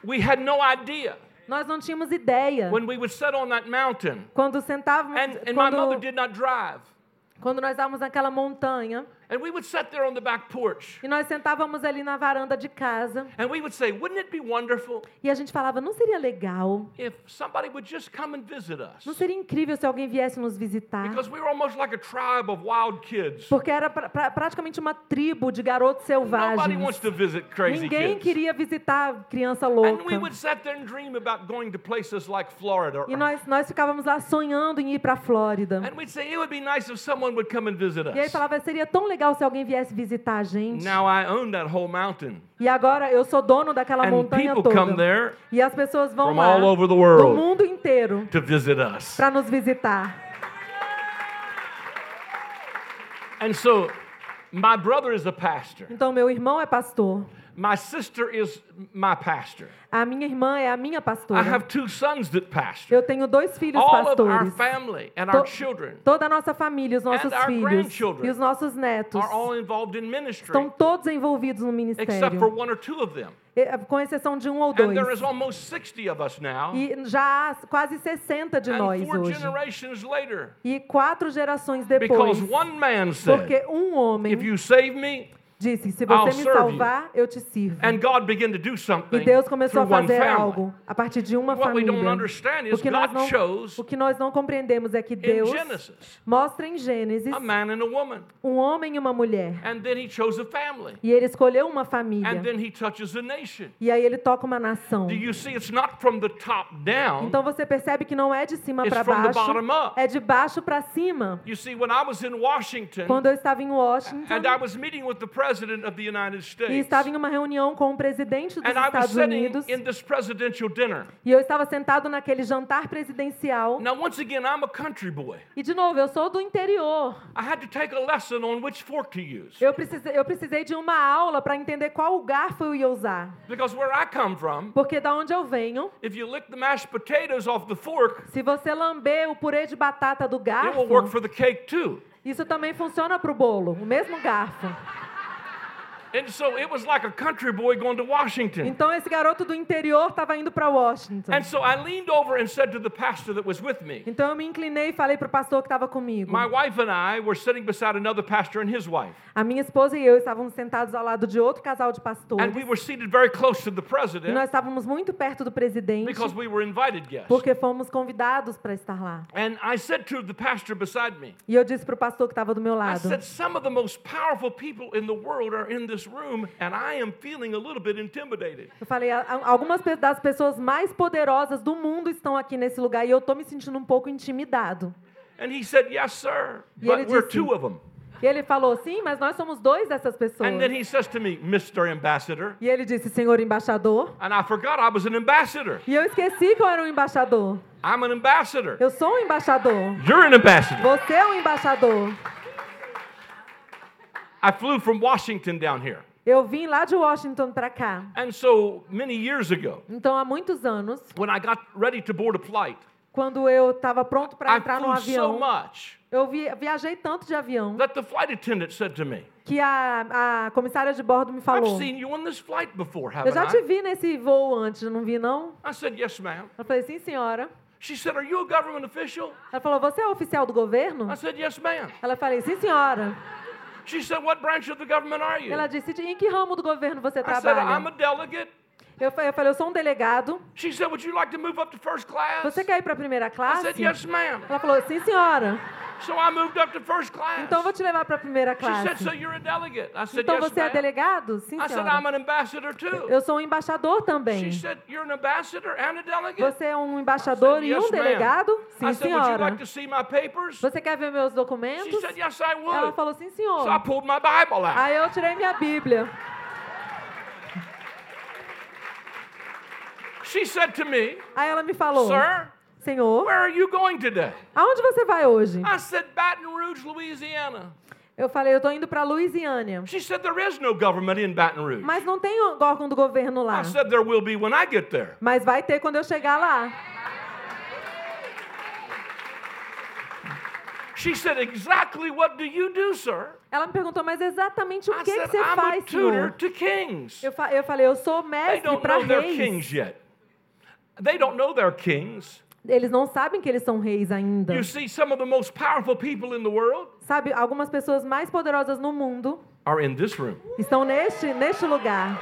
we had no idea Nós não tínhamos ideia. when we would sit on that mountain. Quando sentávamos, And, and my mother quando, did not drive. quando nós estávamos naquela montanha, And we would sit there on the back porch. e nós sentávamos ali na varanda de casa, And we would say, wouldn't it be wonderful e a gente falava, não seria legal? if somebody would just come and visit Não seria incrível se alguém viesse nos visitar? Because we were almost like a tribe of wild kids. Porque era pra, pra- praticamente uma tribo de garotos Nobody wants selvagens. to visit crazy Ninguém kids. queria visitar criança And we louca. would sit there and dream about going to places like Florida. E nós, nós ficávamos lá sonhando em ir para a Flórida. And we'd say, it would be nice if someone would come and visit E aí falava, seria tão legal se alguém viesse visitar a gente. Now I own that whole mountain. E agora eu sou dono daquela And montanha people come toda. there E as pessoas vão from lá all over the do world mundo inteiro para nos visitar. And so my brother is a pastor. Então meu irmão é pastor. My sister is my pastor. A minha irmã é a minha I pastora. have two sons that pastor. Eu tenho dois filhos All of our pastores. family and our To- children Toda a nossa família, os nossos And our filhos grandchildren e os nossos netos are all involved in ministry, estão todos envolvidos no except for ministério, one or two of them. eh, com exceção de um ou And dois. there is almost 60 of us now. E já há quase 60 de And nós four hoje. generations later, E quatro gerações depois, because one man said, porque um homem If you save me, disse: Se você me salvar, eu te sirvo. and God began to do E Deus começou a fazer algo a partir de uma família. O que, nós não, o que nós não compreendemos é que Deus mostra em Gênesis a man and a woman, um homem e uma mulher. and then He chose a family, E ele escolheu uma família. and then He touches a nation. E aí ele toca uma nação. Do you see? It's not from the top down. Então você percebe que não é de cima para from the baixo, bottom up. é de baixo para cima. You see, when I was in Washington, Quando eu estava em Washington and I was meeting with the President of the United e States, estava em uma reunião com o presidente dos and I was Estados sitting Unidos in this presidential dinner. e eu estava sentado naquele jantar presidencial. Now, once again, I'm a country boy. E de novo, eu sou do interior. Eu precisei, eu precisei de uma aula para entender qual garfo eu ia usar. Because where I come from, Porque da onde eu venho, if you lick the mashed potatoes off the fork, se você lamber o purê de batata do it garfo, will work for the cake too. isso também funciona para o bolo, o mesmo garfo. And so it was like a country boy going to Washington. Então esse garoto do interior estava indo para Washington. And so I leaned over and said to the pastor that was with me, Então eu me inclinei e falei para o pastor que estava comigo. My wife and I were sitting beside another pastor and his wife. A minha esposa e eu estávamos sentados ao lado de outro casal de pastores. And we were seated very close to the E nós president estávamos muito perto do presidente, because we were invited guests. porque fomos convidados para estar lá. And I said to the pastor beside me, E eu disse para o pastor que estava do meu I lado: said, Some of the most powerful people in the world are in this room, and I am feeling a little bit intimidated. Eu falei, "A- a- algumas das pessoas mais poderosas do mundo estão aqui nesse lugar e eu estou me sentindo um pouco intimidado. And he said, Yes, sir, E but we're disse- two of them. E ele falou, sim, mas nós somos dois dessas pessoas. And then he says to me, Mr. Ambassador, E ele disse, senhor embaixador. and I forgot I was an ambassador. E eu esqueci que eu era um embaixador. I'm an ambassador. Eu sou um embaixador. You're an ambassador. Você é um embaixador. I flew from Washington down here. Eu vim lá de Washington para cá. And so many years ago, Então, há muitos anos, when I got ready to board a flight, quando eu estava pronto para entrar no flew so avião, much eu vi- viajei tanto de avião that the flight attendant said to me, que a, a comissária de bordo me I've falou: seen you on this flight before, Eu haven't já te I? vi nesse voo antes, não vi não? I said, Yes, ma'am. Eu falei, sim, senhora. She said, Are you a government official? Ela falou, você é oficial do governo? I said, Yes, ma'am. Ela falei, sim, senhora. She said, What branch of the government are you? Ela disse, em que ramo do governo você I said, I'm a delegate. Eu fa- eu falei, eu sou um delegado. She said, Would you like to move up to first class? Você quer ir para a primeira I classe? said, Yes, ma'am. Ela falou, sim, senhora. So I moved up to first class. Então vou te levar para a primeira She said, classe. So you're a delegate? I said, Então Yes, você é delegado? Sim, I said, I'm senhora. an ambassador too. Eu sou um embaixador também. She said, You're an ambassador and a delegate? Você é um I embaixador said, e yes, um delegado? I Sim, said, Would you senhora. like to see my papers? Você quer ver meus She documentos? said, Yes, I Ela would. falou, sim, So I senhor. pulled my Bible out. Aí eu tirei minha Bíblia. She said to me, Aí ela me falou: Sir, Senhor, where are you going today? aonde você vai hoje? I said, Baton Rouge, Louisiana. Eu falei: Eu tô indo para Louisiana. She said, There is no government in Baton Rouge. Mas não tem órgão do governo lá. I said, There will be when I get there. Mas vai ter quando eu chegar lá. She said, Exactly what do you do, sir? Ela me perguntou: Mas exatamente o I que, que said, você I'm a faz, tutor Senhor? to kings. Eu, fa- eu falei: Eu sou mestre para reis. kings yet. They don't know they're kings. Eles não sabem que eles são reis ainda. You see, some of the most powerful people in the world Sabe, algumas pessoas mais poderosas no mundo are in this room. estão neste, neste lugar.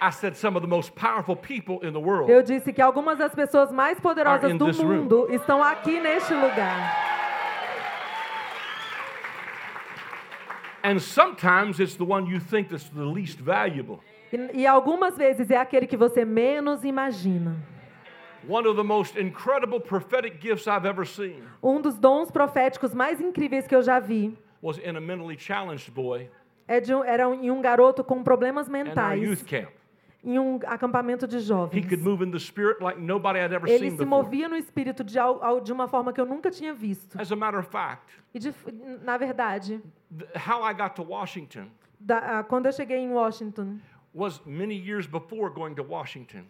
I said some of the most powerful people in the world. Eu disse que algumas das pessoas mais poderosas do this room. mundo estão aqui neste lugar. And sometimes it's the one you think that's the least valuable. E, e algumas vezes é aquele que você menos imagina. One of the most incredible prophetic gifts I've ever seen Um dos dons proféticos mais incríveis que eu já vi was in a mentally challenged boy é de era em um garoto com problemas mentais youth camp. em um acampamento de He jovens. could move in the spirit like nobody had ever Ele seen se movia no espírito de, de uma forma que eu nunca tinha visto. As a matter of fact, E de- na verdade, th- how I got to Washington da- quando eu cheguei em Washington, was many years before going to Washington.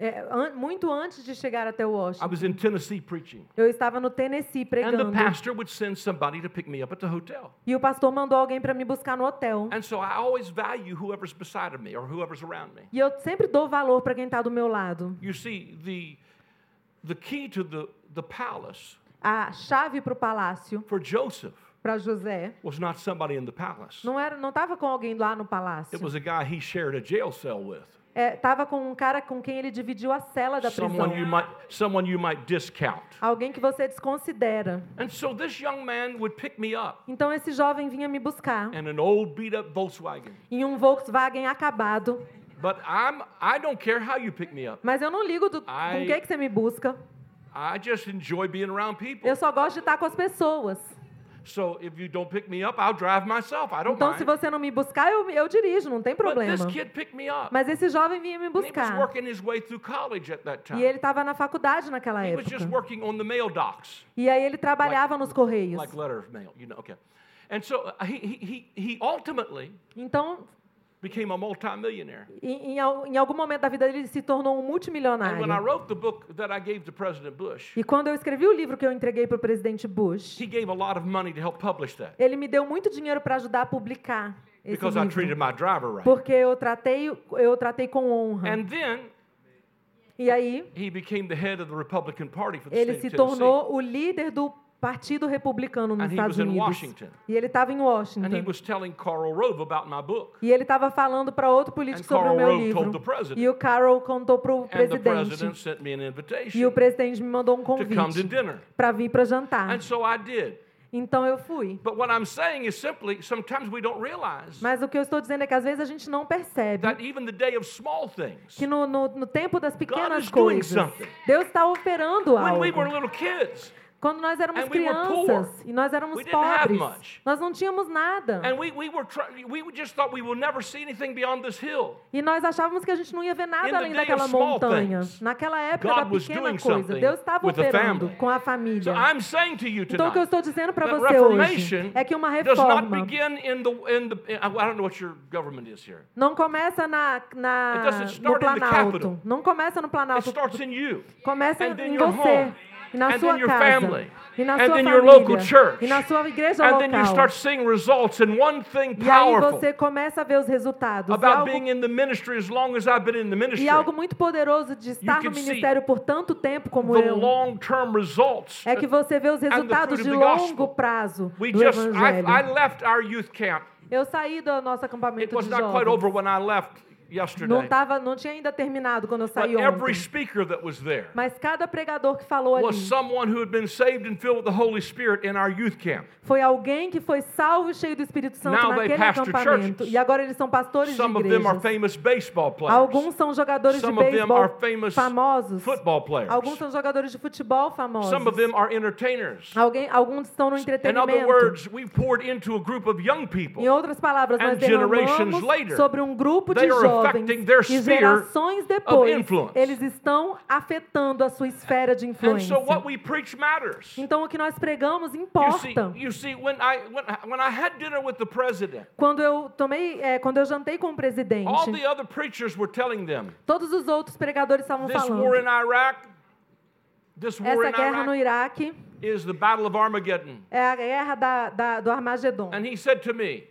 é, an- muito antes de chegar até I Washington, was in Tennessee preaching. eu estava no Tennessee And the pregando. pastor would send somebody to pick me up at the hotel. E o pastor mandou alguém para me buscar no hotel. And so I always value whoever's beside of me or whoever's around me. E eu sempre dou valor para quem está do meu lado. You see, the, the key to the, the palace A chave para o palácio, for Joseph para José, was not somebody in the palace. não era, não estava com alguém lá no It palácio. was a guy he shared a jail cell with. É, Estava com um cara com quem ele dividiu a cela da prisão. Someone you might someone you might discount. Alguém que você desconsidera. And so this young man would pick me up Então esse jovem vinha me buscar in an old beat up Volkswagen. em um Volkswagen acabado. But I'm I don't care how you pick me up. Mas eu não ligo do, com Ai. o que, que você me busca. I just enjoy being around people. Eu só gosto de estar com as pessoas. So if you don't pick me up, I'll drive myself. I don't Então, se você não me buscar, eu, eu dirijo, não tem But problema. this kid picked me up. Mas esse jovem vinha me And he was buscar. working his way through college at that E time. ele estava na faculdade naquela He was just época. working on the mail docks, E aí ele trabalhava nos correios. like letter of mail, you know. Okay, and so uh, he he he he ultimately Então, became a multimillionaire. em, em al- em algum momento da vida ele se tornou um And when I multimilionário. wrote the book that I gave to President Bush, E quando eu escrevi o livro que eu entreguei para o presidente Bush, he gave a lot of money to help publish that ele me deu muito dinheiro para ajudar a publicar esse because I treated livro. my driver right. Porque eu tratei, eu tratei com honra. And then E aí, he became the head of the Republican Party for the ele se tornou o líder do Partido Republicano nos And he Estados was in Unidos. Washington. E ele estava em And he Washington. was telling Karl Rove about my book. E ele estava falando para outro político And sobre o Karl meu Rove told livro. the president. E o Carol contou para o And the president presidente. sent me an E o invitation presidente me mandou um to come to convite dinner. para vir para jantar. And so I did. Então eu fui. But what I'm saying is simply sometimes we don't realize Mas o que eu estou dizendo é que às vezes a gente não percebe that even the day of small things, que no, no, no tempo das pequenas is doing coisas, something. Deus está operando when algo. we were little kids, Quando nós éramos and we crianças poor, e nós éramos we pobres, nós não tínhamos nada. and we, we were try- we just thought we would never see anything beyond this hill. E nós achávamos que a gente não ia ver In nada the além daquela montanha. things, Naquela época God da pequena coisa, Deus estava operando com a So família. I'm saying to you Então o que eu tonight estou dizendo para você hoje é que uma reforma begin in the in the I don't know what your government is here. não começa na, na, no in Planalto. Não começa no Planalto. in. Começa em você. E na and sua then your casa. family, E na and sua then your família. local church. E na sua igreja And then you local. start seeing results and one thing E aí powerful você começa a ver os resultados. E about algo, being in the ministry as long as I've been in the ministry. e algo muito poderoso de estar no can see ministério por tanto tempo como the eu. long-term results. É que você vê os the resultados fruit de of the gospel. longo prazo We do just I, Evangelho. I left our youth camp. Eu saí do nosso It acampamento was de not quite jovens. over when I left Não, yesterday. tava, não tinha ainda terminado quando eu But saí every ontem. speaker that was there Mas cada pregador que falou ali was someone who had been saved and filled with the Holy Spirit in our youth camp. foi alguém que foi salvo e cheio do Espírito Santo Now they naquele pastor acampamento. churches. E agora eles são pastores de Some of them are igrejas. famous baseball players. Alguns são jogadores de Some of them are beisebol famous famosos. football players. Alguns são jogadores de futebol famosos. Some of them are entertainers. Alguém, alguns estão no In other entretenimento. words, we poured into a group of young people. Em outras palavras, nós And generations derramamos later, sobre um grupo de They are jovens e sphere gerações depois, eles estão afetando a sua esfera de influência. so what we preach matters. Então o que nós pregamos You see, importa. you see when I when, I- when I had dinner with the president, Quando eu tomei, é, quando eu jantei com o all presidente, the other preachers were telling them, todos os outros pregadores estavam this war in falando. Essa guerra no Iraq Iraque is the battle of Armageddon. é a guerra da, da- do Armagedon. And he said to me,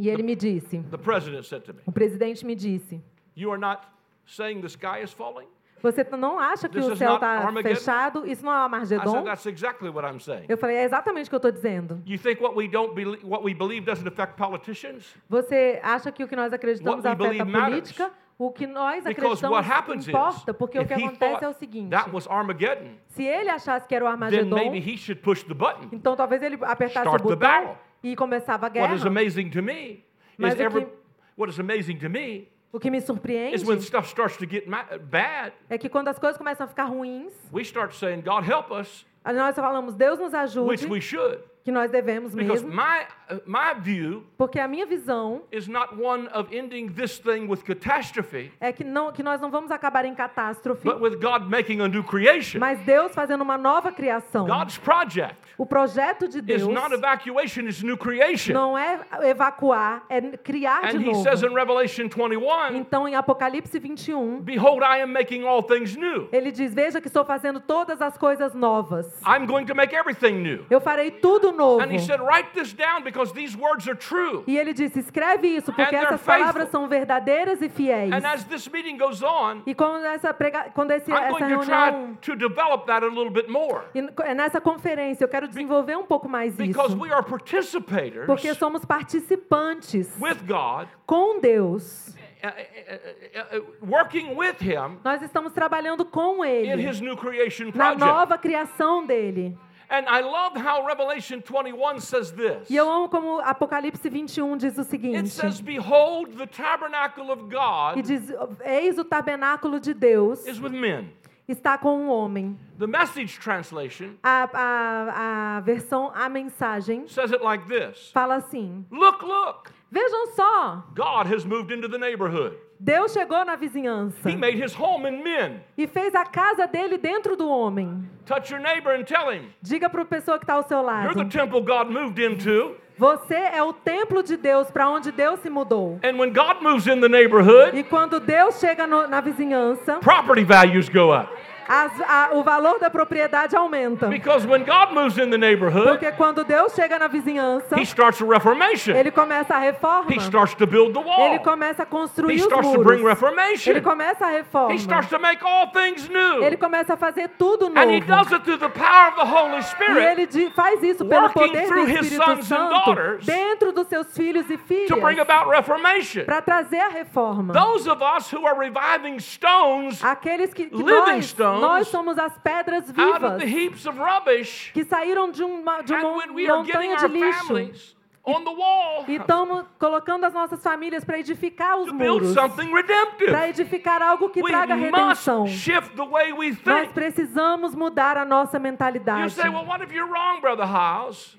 E ele me disse, the president said to me, o presidente me disse, you are not saying the sky is falling? você não acha que This o céu está fechado? Isso não é said, Armagedon? that's exactly what I'm saying. Eu falei, é exatamente o que eu estou dizendo. You think what we don't believe, what we believe doesn't affect politicians? Você acha que o que nós acreditamos What afeta a believe matters. política? O que nós acreditamos importa, porque o que acontece é o seguinte: that was Armageddon, se ele achasse que era o Armagedon, maybe he should push the button. então talvez ele apertasse o botão. E começava a What is guerra. amazing to me Mas is every, que- what is amazing to me O que me is surpreende when stuff starts to get ma- bad, é que quando as coisas começam a ficar ruins, we start saying, God help us, nós falamos, Deus nos which ajude, we should. Que nós devemos Because mesmo, my, uh, my view porque a minha visão is not one of ending this thing with catastrophe, é que, não, que nós não vamos acabar em catástrofe, but with God making a new creation. mas Deus fazendo uma nova criação. God's project O projeto de is Deus not evacuation, it's new creation. não é evacuar, é criar de And he novo. says in Revelation 21, Então, em Apocalipse 21, Behold, I am making all things new. ele diz: Veja que estou fazendo todas as coisas novas. I'm going to make everything new. Eu farei tudo novo. And he said, Write this down because these words are true. E ele disse: Escreve isso, porque essas palavras são verdadeiras e fiéis. And as this meeting goes on, E quando essa, prega... quando esse, I'm essa reunião. try to develop that a little bit more. E é nessa conferência, eu quero desenvolver um pouco mais Because isso. we are participators Porque somos participantes with God, com Deus. uh, uh, uh, working with Him Nós estamos trabalhando com in Ele, His new creation na nova criação dele. And I love how Revelation 21 says this. E eu amo como Apocalipse 21 diz o It seguinte: says, Behold, the tabernacle of e God diz, Eis o tabernáculo de Deus is with men. está com um homem. The message translation A, a, a versão, a mensagem, says it like this fala assim: Look, look, Vejam só, God has moved into the neighborhood. Deus chegou na vizinhança He made his home in men. e fez a casa dele dentro do homem. Touch your neighbor and tell him, Diga para a pessoa que está ao seu You're the lado: temple God moved into. Você é o templo de Deus para onde Deus se mudou. And when God moves in the neighborhood, E quando Deus chega no- na vizinhança, property values go up. As- a- o valor da propriedade aumenta. Because when God moves in the neighborhood, Porque quando Deus chega na vizinhança, he starts a reformation. ele começa a reforma. He starts to build the Ele wall. começa a He construir os starts to bring muros. reformation. Ele começa a reforma. He starts to make all things new. Ele começa a fazer tudo And he does novo. it through the power of the Holy E Spirit ele di- faz isso pelo poder do through his Espírito sons and Santo daughters dentro dos seus filhos e to bring filhas about reformation. para trazer a reforma. Those of us who are reviving stones Aqueles que, que living nós, stones nós somos as pedras out of vivas the heaps of rubbish, que saíram de uma, de and uma when we are getting montanha de our lixo families on the wall e estamos colocando as nossas famílias para edificar os to build muros, something para redemptive, edificar algo que we traga redenção. shift the way we Nós think. precisamos mudar a nossa You mentalidade. say, well, what if you're wrong, Brother House?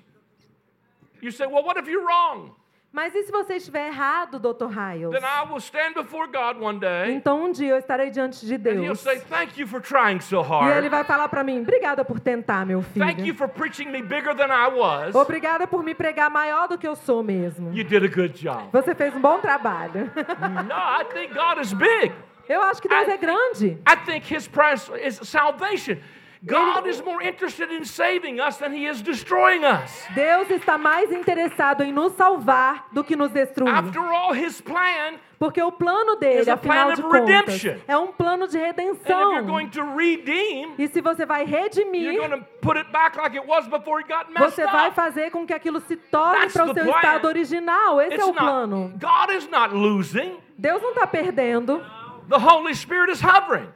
You say, well, what if you're wrong? Mas e se você estiver errado, Dr. Hiles? Then I will stand before God one day, Então um dia eu estarei diante de and He'll Deus. say, thank you for trying so E ele vai falar para mim: "Obrigada por tentar, meu Thank you filho. for preaching me bigger than I was. Obrigada por me pregar maior do que eu sou mesmo. You did a good job. Você fez um bom trabalho." No, I think God is big. Eu acho que Deus é grande. I think His price is salvation. God is more interested in saving us than He is destroying us. Deus está mais interessado em nos salvar do que nos destruir. After all, His plan Porque o plano dele, afinal de contas, é um plano de redenção. you're going to redeem, E se você vai you're redimir, going to put it back like it was before it got messed você vai fazer com que aquilo se torne para o seu plan. estado original. Esse It's é o plano. God is not losing. Deus não está perdendo. The Holy Spirit is hovering.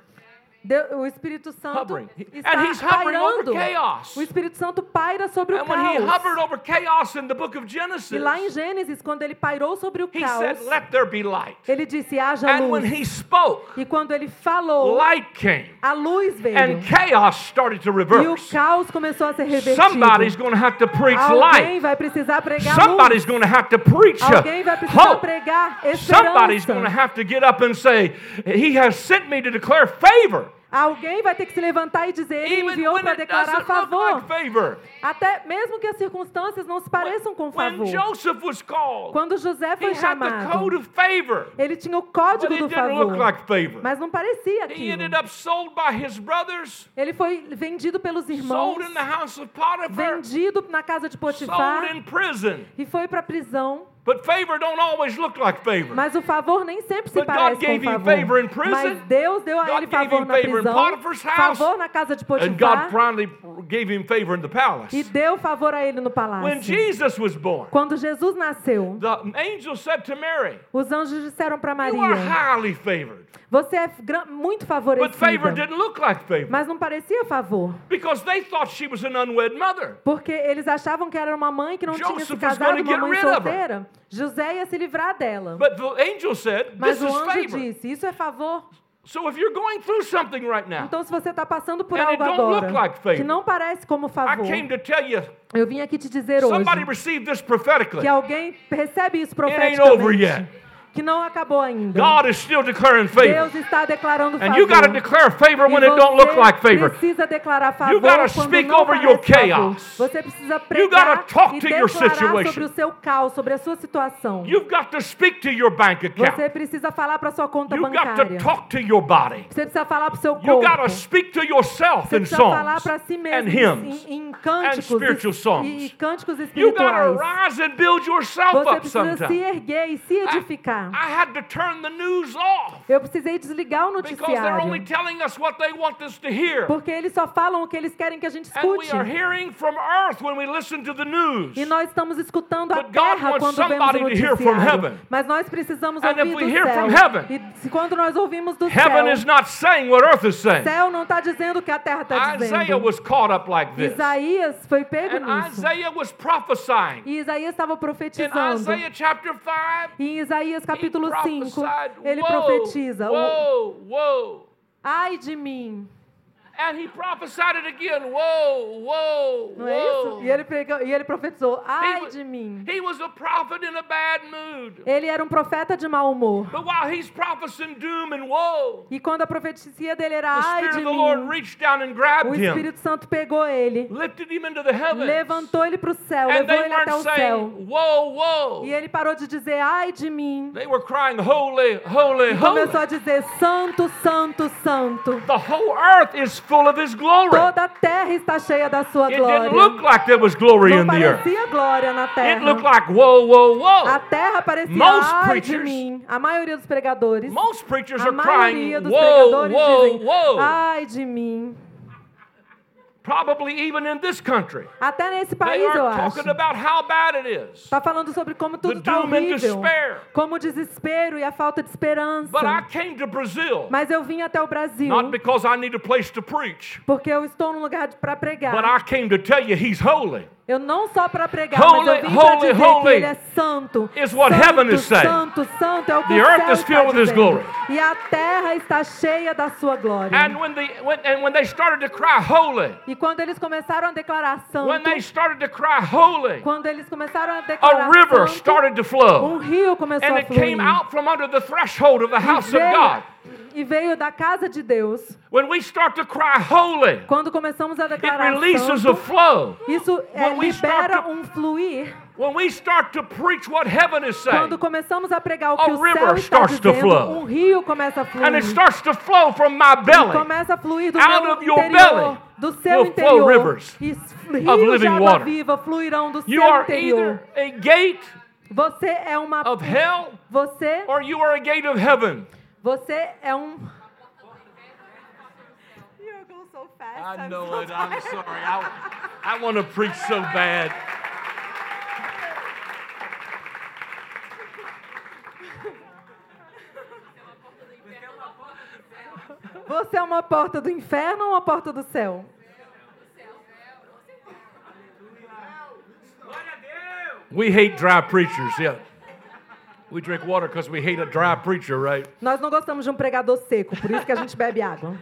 Deu- o Espírito Santo Hovering. está And he's hovering over pairando. chaos. O Espírito Santo paira sobre o And when he caos. hovered over chaos in the book of Genesis, E lá em Gênesis, quando ele pairou sobre o he said, caos, Let there be light. ele disse: haja And when luz. he spoke, E quando ele falou, light came. a luz veio. And chaos started to E o caos começou a ser revertido. Somebody's going to have to preach Alguém light. vai precisar pregar Somebody's luz. going to have to preach uh, Alguém vai precisar hope. pregar Somebody's going to esperança. have to get up and say, He has sent me to declare favor. Alguém vai ter que se levantar e dizer: Ele enviou para declarar favor. Até mesmo que as circunstâncias não se pareçam com favor. Quando José foi chamado, ele tinha o código do favor. Mas não parecia aquilo. Ele foi vendido pelos irmãos, vendido na casa de Potifar e foi para a prisão. But favor don't always look like favor. Mas o favor nem sempre se But God parece gave com him favor. favor in prison. Mas Deus deu a God ele gave favor na favor in prisão, favor na casa de And God Potifar finally gave him favor in the palace. e deu favor a ele no When palácio. Jesus was born, Quando Jesus nasceu, the angel said to Mary, os anjos disseram para You are Maria. Você é muito But favor favorecida. didn't look like favor Mas não parecia favor. because they thought she was an unwed mother. Porque eles achavam que era uma mãe que não tinha se Joseph casado, uma mãe solteira. José ia se livrar dela. But the angel said, Mas This o is anjo favor. disse: Isso é favor. So if you're going through something right now, Então, se você está passando por algo agora like favor. que não parece como I favor, came to tell you eu vim aqui te dizer hoje que alguém recebe isso profeticamente. Que não acabou ainda. God is still declaring favor. Deus está declarando And you got to favor. declare favor E when it don't look você like favor. precisa declarar favor You gotta quando speak over your parece favor. chaos. Você precisa pregar talk e to your declarar situation. sobre o seu caos, sobre a sua situação. You've got to speak to your bank account. Você precisa falar para sua conta You've got bancária. to talk to your body. Você precisa falar para o seu You got corpo. to speak to yourself Você in precisa falar songs para si and mesmo hymns. em, em cânticos spiritual e, songs. e cânticos You got to espirituais. rise and build yourself Você up precisa se erguer e se edificar. I had to turn the news off Eu precisei desligar o because they're only noticiário. telling us what they want us to hear. Porque eles só falam o que eles querem que a gente escute. are hearing from earth when we listen to the news. E nós estamos escutando a terra quando vemos o to hear from noticiário. heaven. Mas nós precisamos And ouvir if we do hear céu. from heaven, E quando nós ouvimos do Heaven is céu, not saying what earth is o saying. céu não está dizendo o que a terra está Isaiah dizendo. was caught up like this. Isaías foi pego And nisso. Isaiah was prophesying. E Isaías estava profetizando. Isaiah chapter 5, em Isaías he capítulo 5, prophesied, ele "Woe, profetiza: Whoa, whoa. Ai de mim. And he prophesied it again. Whoa, whoa, Não é whoa. isso? E ele, pregou, e ele profetizou: He Ai de mim. He was a prophet in a bad mood. Ele era um profeta de mau humor. But while he's prophesying doom and woe, E quando a profecia dele era the ai Spirit de of the Lord mim, reached down and o grabbed him, Espírito Santo pegou ele, lifted him into the heavens. levantou ele para o céu, And levou they ele até weren't o céu. saying, whoa, whoa. E ele parou de dizer ai de mim. They were crying, holy, holy, holy. começou a dizer santo, santo, santo. The whole earth is full of his glory. Toda a terra está cheia da sua It glória. didn't look like there was glory Não in the earth. parecia glória na It looked terra. like, whoa, whoa, A whoa. terra parecia Most ai de preachers- mim. A maioria dos pregadores, Most preachers a are crying, dos whoa, pregadores whoa, dizem whoa. ai de mim. Probably even in this country. Até nesse They país eu are acho. talking about how bad it is. Está falando sobre como tudo The está horrível. despair. Como o desespero e a falta de esperança. But I came to Brazil, Mas eu vim até o Brasil not because I need a place to preach, porque eu estou num lugar para but pregar. I came to tell you he's holy. Eu não só para pregar, Holy, mas eu vim holy, dizer que holy ele é santo. is what santo, heaven is saying. Santo, santo é o que The o earth is está filled with his dizendo. glory. E a terra está cheia da sua glória. And when they when, and when they started to cry holy, E quando eles começaram a declarar santo, when they started to cry holy, quando eles começaram a declarar a river santo, started to flow. um rio começou And a it came fluir. out from under the threshold of the house of God. E veio da casa de Deus. When we start to cry holy, Quando começamos a it declarar releases santo, a flow. isso é, When we start libera to- um fluir. Is Quando saying, começamos a pregar o que o river céu está starts to dizendo, flow. um rio começa a fluir. and it starts to flow from my belly, começa a fluir do Out meu of your interior, belly do seu interior. rivers e rios de água viva fluirão do you seu are interior. either a gate Você é uma of hell você or you are a gate of heaven. Você é um You go so fast, I I'm know so it. I'm tired. sorry. I, I want to preach so bad. Você é uma porta do inferno ou uma porta do céu? We hate dry preachers, yeah. We drink water because we hate a dry preacher, right? Nós não gostamos de um pregador seco, por isso que a gente bebe água.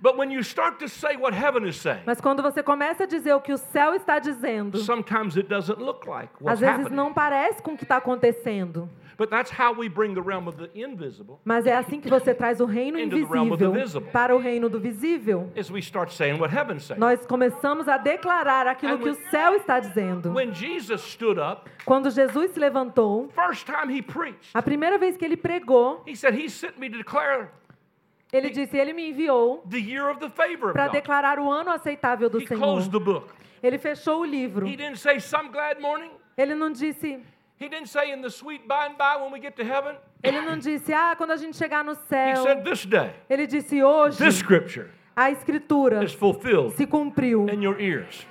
But when you start to say what heaven is saying, Mas quando você começa a dizer o que o céu está dizendo, sometimes it doesn't look like what's às vezes happening. não parece com o que está acontecendo. But that's how we bring the realm of the invisible Mas é assim que você traz o reino Into the realm of the invisível para o reino do visível. as we start saying what heaven's saying. Nós começamos a declarar aquilo que o when- céu está dizendo. When Jesus stood up, Quando Jesus se levantou, first time he preached, a primeira vez que ele pregou, he said, He sent me to declare ele disse: Ele me enviou the year of the favor of para declarar o ano aceitável do He Senhor. closed the book. Ele fechou o livro. He didn't say some glad morning. Ele não disse, He didn't say in the sweet by and by when we get to heaven. ele não disse, ah, quando a gente chegar no He céu. said this day, Ele disse, hoje this scripture a escritura is fulfilled se cumpriu. in your ears.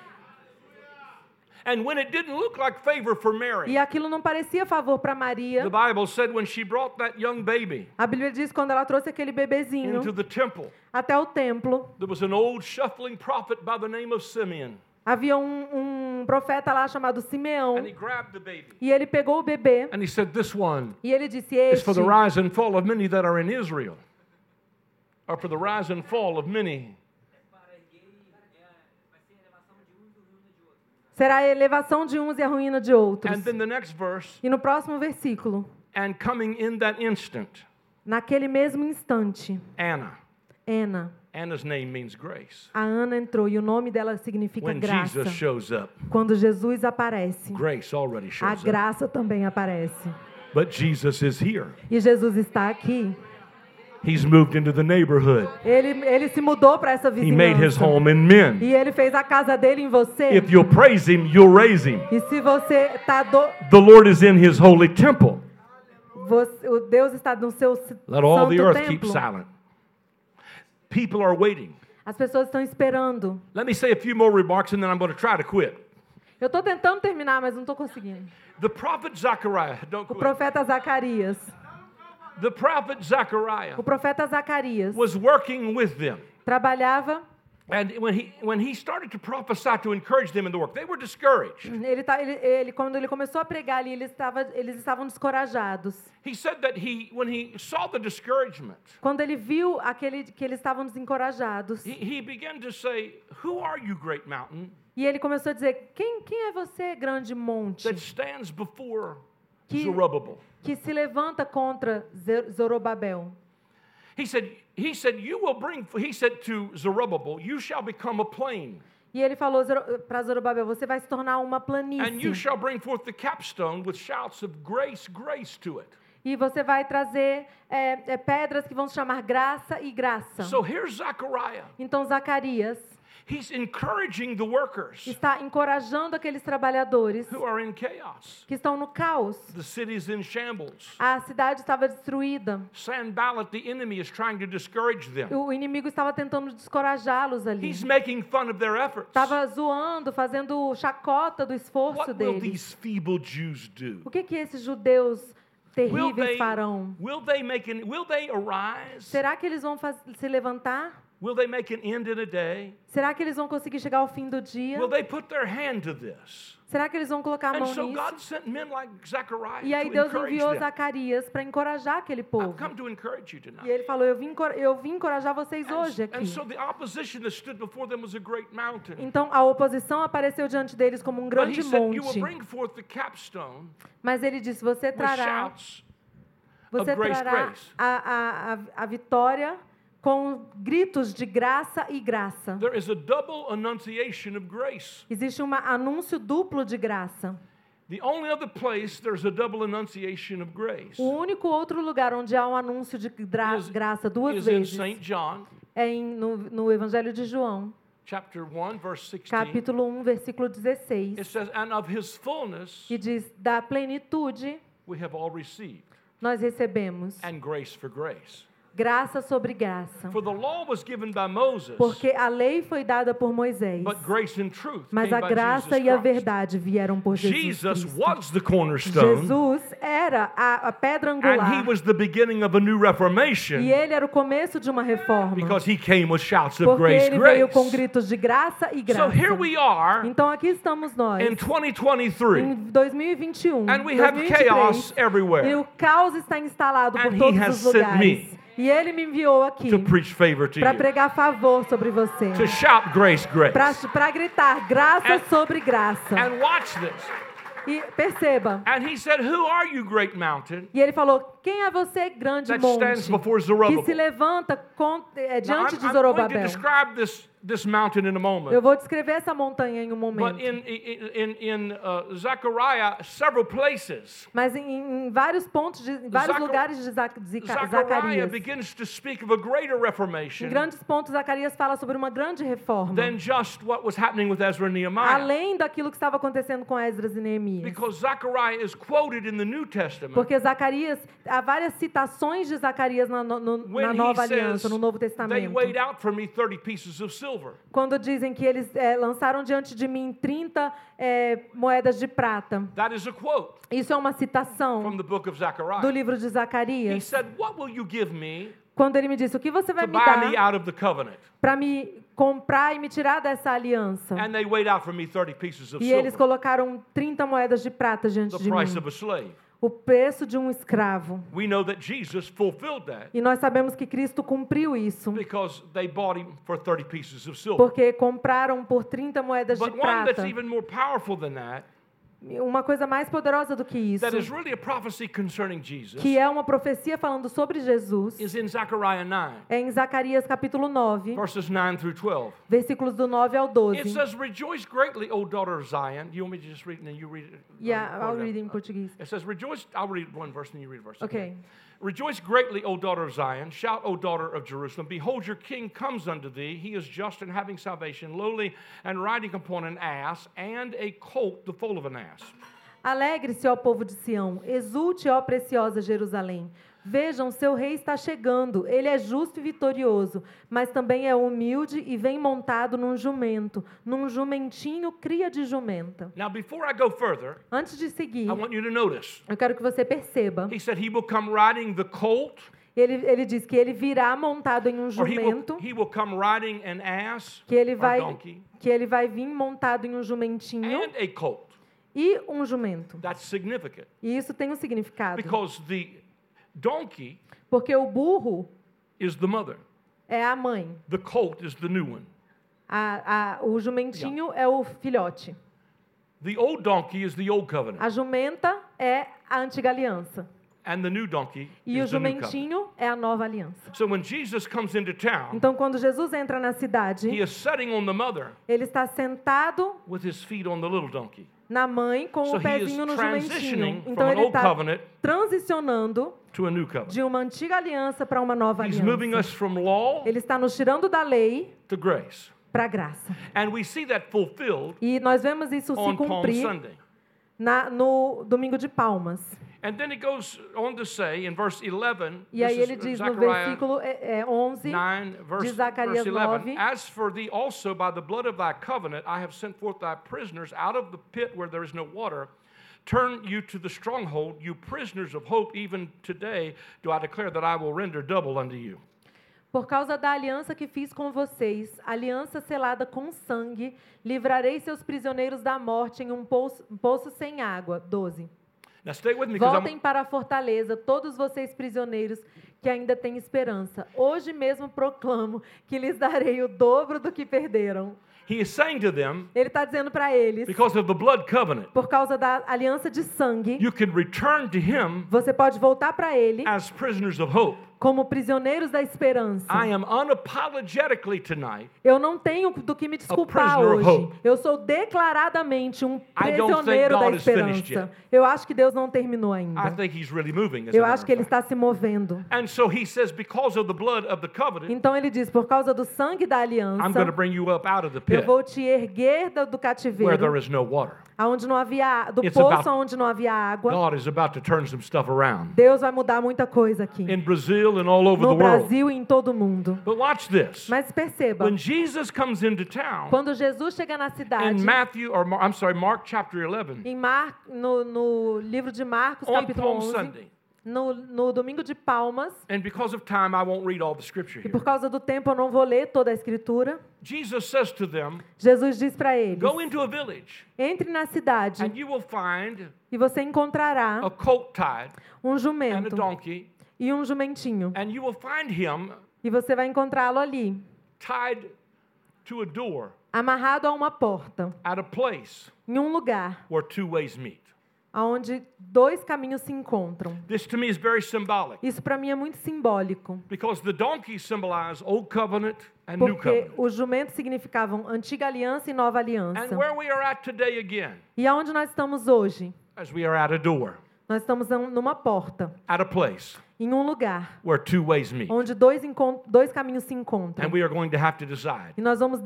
And when it didn't look like favor for Mary, E aquilo não parecia favor para Maria. the Bible said when she brought that young baby A Bíblia diz quando ela trouxe aquele bebezinho into the temple, até o templo, there was an old shuffling prophet by the name of Simeon. Havia um, um profeta lá chamado Simeão. And he grabbed the baby E ele pegou o bebê and he said, This one e ele disse: is Este for the rise and fall of many that are in Israel, or for the rise and fall of many. será a elevação de uns e a ruína de outros. The verse, E no próximo versículo, and coming in that instant, naquele mesmo instante, Anna. Ana, Anna's name means grace. a Ana entrou e o nome dela significa When graça. Jesus shows up, Quando Jesus aparece, grace already a shows up. graça também aparece. But Jesus is here. E Jesus está aqui. He's moved into the neighborhood. Ele, ele se mudou para essa He made his vizinhança. home in men. E ele fez a casa dele em você. If you'll praise him, you'll raise him. E se você tá do, The Lord is in his holy temple. você, o Deus está no seu Let all the santo earth keep templo. silent. People are waiting. As pessoas estão esperando. Let me say a few more remarks and then I'm going to try to quit. Eu estou tentando terminar, mas não estou conseguindo. The prophet Zechariah, don't O quit. profeta Zacarias. The prophet Zechariah O profeta Zacarias was working with them. trabalhava. And when he, when he started to prophesy to encourage them in the work, they were discouraged. Ele, tá, ele, ele- quando ele começou a pregar ali, ele estava, eles estavam descorajados. He said that he, when he saw the discouragement, Quando ele viu aquele que eles estavam desencorajados, he, he began to say, Who are you, great mountain, e ele começou a dizer: Quem, quem é você, grande monte, that stands before Que- Zerubbabel? que se levanta contra Zorobabel? He said, he said, You will bring, he said to Zerubbabel, You shall become a plain, E ele falou para Zorobabel: Você vai se tornar uma and you planície. shall bring forth the capstone with shouts of grace, grace to it. E você vai trazer é, é, pedras que vão se chamar graça e graça. So here's Zechariah. Então Zacarias He's encouraging the workers está encorajando aqueles trabalhadores who are in chaos. que estão no caos. The city's in shambles. A cidade estava destruída. Sanballat, the enemy, is trying to discourage them. O inimigo estava tentando descorajá-los ali. He's making fun of their efforts. Estava zoando, fazendo chacota do esforço What will deles. these feeble Jews do? O que que esses judeus Will terríveis farão? will they make an, will they arise? Será que eles vão se levantar? Will they make an end in a day? Será que eles vão conseguir chegar ao fim do dia? Will they put their hand to this? Será que eles vão colocar a mão so nisso? God sent men like Zechariah E aí Deus enviou them. Zacarias para encorajar aquele I've povo. come to encourage you E ele falou: Eu vim, eu vim encorajar vocês And, hoje and aqui. so the opposition that stood before them was a great mountain. Então a oposição apareceu diante deles como um But grande he said, You will monte. bring forth the capstone Mas ele disse: Você trará, você trará a, a, a, a vitória com gritos de graça e graça. There is a double annunciation of grace. Existe um anúncio duplo de graça. The only other place there's a double annunciation of grace O único outro lugar onde há um anúncio de gra- is, graça duas is in vezes St. John, é em, no, no Evangelho de João, chapter 1, verse 16. capítulo 1, versículo 16. It says, And of his fullness que diz: Da plenitude we have all received, nós recebemos and grace for grace. Graça sobre graça. For the law was given by Moses, Porque a lei foi dada por Moisés, but grace and truth mas a graça e a verdade vieram por Jesus Jesus Cristo. Jesus era a, pedra angular. E ele era o começo de uma reforma. because he came with shouts of Porque grace, ele veio com gritos de graça e So graça. here we are Então aqui estamos nós, in 2023, em 2021, and we have 2023, chaos e everywhere o caos está instalado por todos os lugares. E ele me enviou aqui para you, pregar favor sobre você. Para gritar graça And- sobre graça. And watch this. E perceba. And he said, Who are you, great mountain? E ele falou: Quem é você, grande monte, que se levanta con- é, Now, diante I'm, de I'm to Zorobabel? This, mountain in a Eu moment. vou descrever essa montanha em um But momento. in, in, in, in uh, Zechariah, several places, Mas em, em vários pontos, de, em vários Zaca- lugares de Zac- Zechariah Zacarias, begins to speak of a greater em reformation grandes pontos, Zacarias fala sobre uma grande reforma. than just what was happening with Ezra and Nehemiah. Além daquilo que estava acontecendo com Esdras e Neemias. Because Zechariah is quoted in the New Testament Porque Zacarias, há várias citações de Zacarias na, no- na Nova says, Aliança, no Novo They Testamento. weighed out for me 30 pieces of silver. Quando dizem que eles eh, lançaram diante de mim 30 eh, moedas de prata. That is a quote Isso é uma from citação the book of do livro de He Zacarias. said, What will you give me Quando ele me disse: O que você vai me dar para me comprar e me tirar dessa aliança? And they weighed out for me 30 pieces of E eles colocaram 30 moedas de prata diante de mim. O preço de um escravo. We know that Jesus fulfilled that E nós sabemos que Cristo cumpriu isso. because they bought him for 30 pieces of silver. Porque compraram por 30 moedas de But that's prata. Uma coisa mais poderosa do que isso, that is really a prophecy concerning Jesus, que é uma profecia falando sobre Jesus, is in Zechariah 9, é em Zacarias capítulo 9, verses 9 through 12. versículos do 9 ao It 12. says, Rejoice greatly, O daughter of Zion. You want me to just read it and then you read it? Yeah, or I'll read it in Portuguese. It says, Rejoice, I'll read one verse and you read a verse. Okay. Rejoice greatly, O daughter of Zion. Shout, O daughter of Jerusalem. Behold, your king comes unto thee. He is just and having salvation, lowly and riding upon an ass, and a colt, the foal of an ass. Alegre-se, ó povo de Sião, exulte, ó preciosa Jerusalém. Vejam, seu rei está chegando. Ele é justo e vitorioso, mas também é humilde e vem montado num jumento, num jumentinho cria de jumenta. Now, before I go further, Antes de seguir, I want you to notice. eu quero que você perceba. He said he will come riding the colt, Ele, ele diz que ele virá montado em um or he will, jumento, he will come riding an ass que ele vai donkey, que ele vai vir montado em um jumentinho and a colt. e um jumento. That's significant E isso tem um significado, because the donkey porque o burro is the mother, é a mãe. the colt is the new one. A, a, o jumentinho é o filhote. The old donkey is the old covenant, A jumenta é a antiga aliança. and the new donkey E o is the new covenant. jumentinho é a nova aliança. So when Jesus comes into town, Então, quando Jesus entra na he cidade, is sitting on the mother ele está sentado with his feet on the little donkey. Na mãe com So o pezinho no jumentinho. Então, ele está transicionando to a new covenant. de uma antiga aliança para uma nova He's aliança. us from law Ele está nos tirando da lei para a graça. And we see that fulfilled E nós vemos isso se cumprir. Na, no domingo de Palmas. And then it goes on to say in verse 11, E aí ele diz no versículo é, é, 11, 9, verse, Zacarias 11, 9. As for thee also by the blood of thy covenant, I have sent forth thy prisoners out of the pit where there is no water. Turn you to the stronghold, you prisoners of hope, even today do I declare that I will render double unto you. Por causa da aliança que fiz com vocês, aliança selada com sangue, livrarei seus prisioneiros da morte em um poço, um poço sem água. 12. Now stay with me Voltem para a fortaleza, todos vocês prisioneiros que ainda têm esperança. Hoje mesmo proclamo que lhes darei o dobro do que perderam. he is saying to them, Ele está dizendo para eles, because of the blood covenant, por causa da aliança de sangue, you can return to him você pode voltar para ele as prisoners of hope. Como prisioneiros da esperança. I am unapologetically tonight Eu não tenho do que me desculpar hoje. Eu sou declaradamente um prisioneiro da esperança. Eu acho que Deus não terminou ainda. really moving. Eu acho que ele está se movendo. And so he says, because of the blood of the covenant, Então ele diz: por causa do sangue da aliança, bring you up out of the eu vou te erguer do, do where there cativeiro, is no water. Aonde não havia do It's poço onde não havia água. God is about to turn some stuff around Deus vai mudar muita coisa aqui. in Brazil and all over No the world. Brasil e em todo o mundo. But watch this. Mas perceba, When Jesus comes into town, quando Jesus chega na cidade, in Matthew, or I'm sorry, Mark chapter 11, em Mar, no, no livro de Marcos, on capítulo Palm 11, Sunday, no, no domingo de Palmas, and because of time, I won't read all the scripture e here. por causa do tempo eu não vou ler toda a escritura, Jesus says to them, Jesus diz para eles: Go into a village, entre na cidade and you will find e você encontrará a colt tied um and a jumento donkey, e um jumentinho, and you will find him e você vai encontrá-lo ali, tied to a door amarrado a uma porta, at a place em um lugar where two ways meet. Onde dois caminhos se encontram. This to me is very symbolic Isso para mim é muito simbólico, because the donkey Old Covenant and New porque Covenant. os jumentos significavam antiga aliança e nova aliança. And where we are at today again, E aonde nós estamos hoje? as we are at a door, Nós estamos numa porta, at a place em um lugar, where two ways meet. onde dois, dois caminhos se encontram. And we are going to have to decide E nós vamos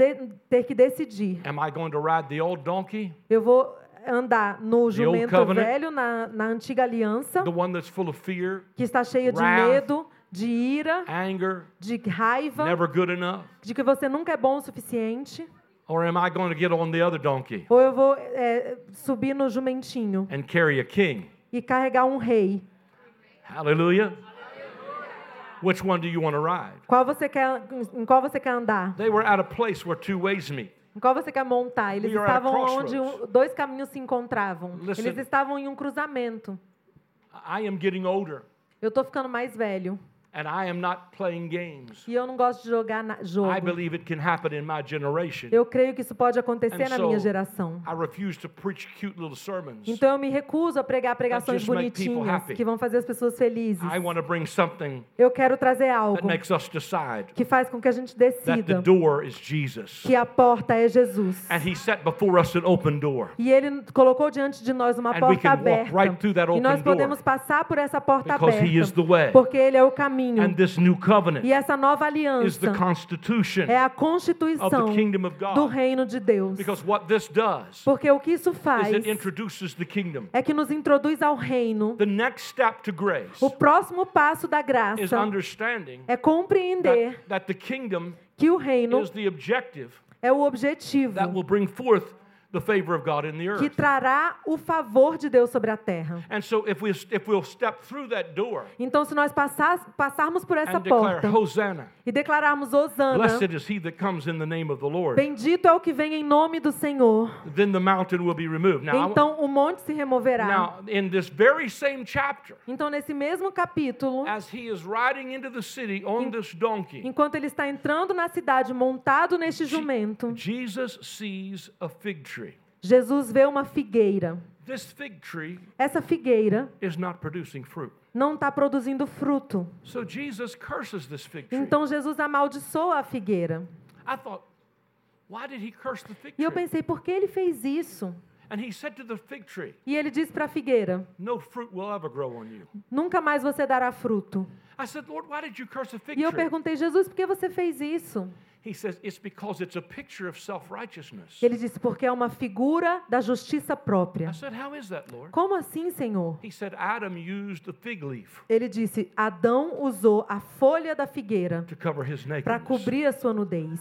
ter que decidir. am I going to ride the old donkey, Eu vou andar no jumento covenant. velho, na, na antiga aliança, the one that's full of fear, que está cheia de wrath, medo, de ira, anger, de raiva, never good enough? de que você nunca é bom o suficiente? Or am I going to get on the other donkey Ou eu vou é, subir no jumentinho and carry a king? e carregar um rei? Hallelujah. Which one do you want to ride? Qual você quer, em qual você quer andar? They were at a place where two ways meet. Em qual você quer montar? Eles We estavam onde um- dois caminhos se encontravam. Listen. Eles estavam em um cruzamento. I am getting older Eu estou ficando mais velho and I am not playing games. e eu não gosto de jogar na, jogo. I believe it can happen in my generation. Eu creio que isso pode acontecer And na so, minha geração. I refuse to preach cute little sermons. Então eu me recuso a pregar pregações bonitinhas que vão fazer as pessoas felizes. I want to bring something Eu quero trazer that algo makes us decide que faz com que a gente that the decida door is Jesus. que a porta é Jesus. And He set before us an open door. E ele colocou diante de nós uma And porta aberta. right that E nós podemos passar por essa porta Because he is the way. aberta. Porque ele é o caminho. And this new covenant E essa nova is aliança the constitution é a of constituição the kingdom of do God. reino de Deus. Because what this does Porque o que isso is faz it introduces the kingdom. é que nos introduz ao reino. The next step to grace O próximo passo da is graça understanding é compreender that, that the kingdom que o reino is the objective é o objetivo the favor of God in the que earth. trará o favor de Deus sobre a terra. And so if we if we'll step through that door Então, se nós passar, passarmos por essa and declare porta Hosanna, e declararmos Osana, blessed is he that comes in the name of the Lord, bendito é o que vem em nome do Senhor, then the mountain will be removed. Now, então o monte se removerá. now in this very same chapter, Então, nesse mesmo capítulo, as he is riding into the city on this donkey, enquanto ele está entrando na cidade montado neste jumento, Jesus sees a fig tree. Jesus vê uma figueira. This fig tree Essa figueira is not producing fruit. não está produzindo fruto. So Jesus curses this fig tree. Então Jesus amaldiçoa a figueira. E eu pensei, por que ele fez isso? E ele disse para a figueira. Nunca mais você dará fruto. E eu perguntei, Jesus, por que você fez isso? He says, It's because it's a picture of self righteousness. Ele disse, porque é uma figura da justiça própria. Como assim, Senhor? Ele disse, Adão usou a folha da figueira para cobrir a sua nudez.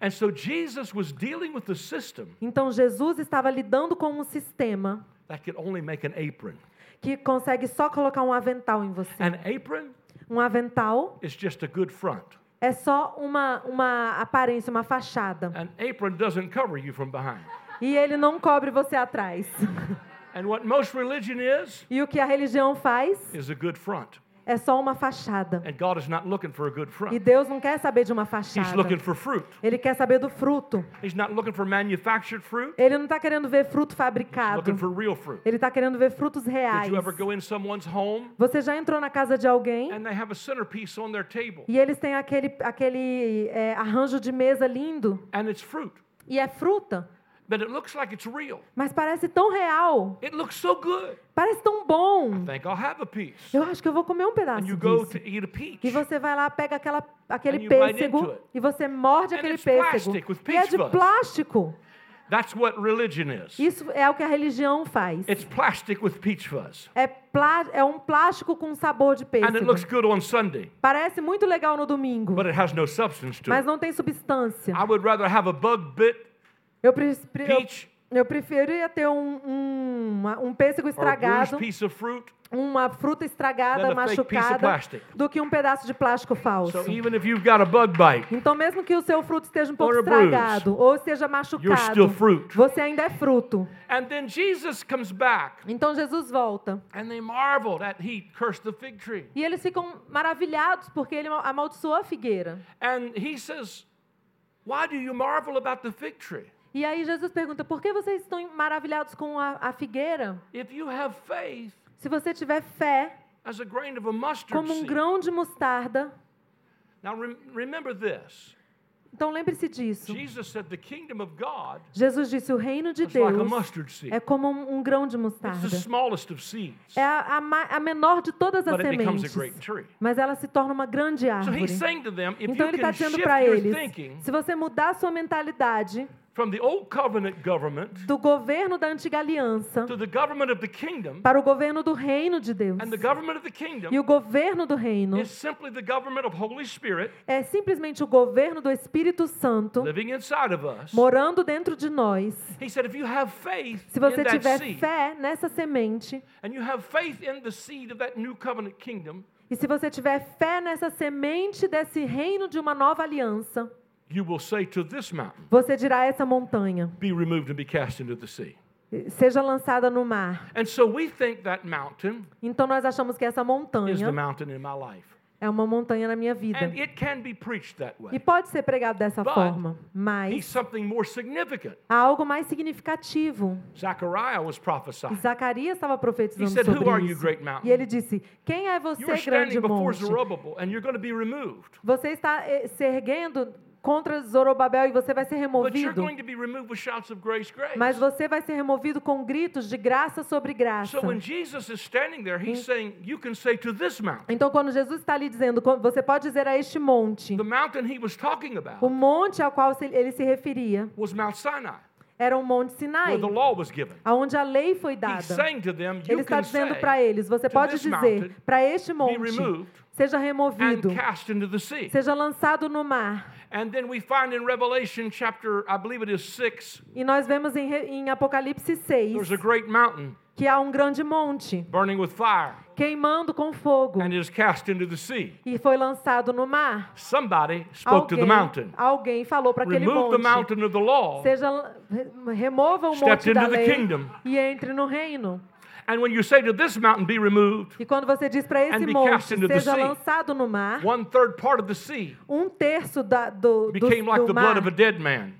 And so Jesus was dealing with the system Então Jesus estava lidando com um sistema that could only make an apron. que consegue só colocar um avental em você. An apron Um avental é só uma, uma aparência, uma fachada. An apron doesn't cover you from behind. E ele não cobre você atrás. And what most religion is, E o que a religião faz is a good front. É só uma fachada. And God is not looking for a good E. Deus não quer saber de uma He's fachada. looking for fruit. Ele quer saber do fruto. He's not looking for manufactured fruit. Ele não está querendo ver fruto He's fabricado. looking for real fruit. Ele está querendo ver frutos Did reais. you ever go in someone's home Você já entrou na casa de alguém and they have a centerpiece on their table e eles têm aquele, aquele é, arranjo de mesa lindo and it's fruit, e é fruta, but it looks like it's real. mas parece tão real, It looks so good. parece tão bom. Think I'll have a piece. Eu acho que eu vou comer um And pedaço you go disso. to eat a peach. E você vai lá, pega aquela, aquele And you pêssego e você morde And aquele it's pêssego. plastic with E é peach de plástico. That's what religion is. Isso é o que a religião faz. It's plastic with peach fuzz. É, plá- é um plástico com sabor de And it looks pêssego. good on Sunday, Parece muito legal no domingo, but it has no substance to mas não tem substância. I would rather have a bug bit Eu, pre- eu, peach eu preferia ter um, um, uma- um pêssego estragado, piece of fruit. uma fruta estragada, machucada, do que um pedaço de plástico falso. So even if you've got a bug bite, Então, mesmo que o seu fruto esteja um pouco a bruise, estragado ou esteja you're still machucado, fruit. você ainda é fruto. And then Jesus comes back, Então, Jesus volta. and they he cursed the fig tree. E eles ficam maravilhados porque ele amaldiçoou a figueira. And he says, Why do you marvel about the fig tree? E aí Jesus pergunta: por que vocês estão maravilhados com a, a figueira? If you have faith Se você tiver fé, as a grain of a mustard como um grão de mostarda. Now rem- remember this. Então lembre-se disso. Jesus said the kingdom of God Jesus disse: o reino de is like a Deus mustard seed. é como um, grão de mostarda. É a, a a menor de todas as sementes. Mas ela se torna uma grande So árvore. he's saying to them, if Então ele está dizendo para eles: se você mudar sua mentalidade from the old covenant government do governo da antiga aliança to the government of the kingdom, para o governo do reino de Deus. and the government of the kingdom E o governo do reino is simply the government of Holy Spirit é simplesmente o governo do Espírito Santo living inside of us. morando dentro de nós. He said, if you have faith Se você tiver fé nessa semente, and you have faith in the seed of that new covenant kingdom, e se você tiver fé nessa semente desse reino de uma nova aliança, you will say to this mountain, você dirá a essa montanha: be removed and be cast into the sea. seja lançada no mar. And so we think that mountain Então nós achamos que essa is the montanha mountain in my life. é uma montanha na minha vida. And it can be preached that E way. pode ser pregado dessa But forma, He's mas something more significant. há algo mais significativo. Was. Zacarias estava He profetizando said, Who sobre are you, isso. great mountain? E ele disse: Quem é você, grande monte? Zerubbabel, and you're going to be removed. Você está eh, se erguendo contra Zorobabel e você vai ser removido. grace, grace. Mas você vai ser removido com gritos de graça sobre graça. So there, saying, Então, quando Jesus está ali dizendo, você pode dizer a este monte, o monte ao qual ele se referia was Mount Sinai, era o Monte Sinai, aonde a lei foi dada. them, Ele está dizendo para eles: você pode dizer para este monte, removed seja and removido, seja lançado no mar. And then we find in Revelation chapter, I believe it is 6, E nós vemos em, em Apocalipse 6 there's a great mountain que há um grande monte burning with fire queimando com fogo and is cast into the sea. e foi lançado no mar. Somebody spoke to the Alguém, mountain. alguém falou para aquele Remove the monte: mountain of the law. seja re- remova o monte da into the lei kingdom. e entre no reino. And when you say to this mountain, be removed, E quando você diz para esse monte seja lançado no mar, one third part of the sea um terço da, do, do, became like do the blood mar of a dead man.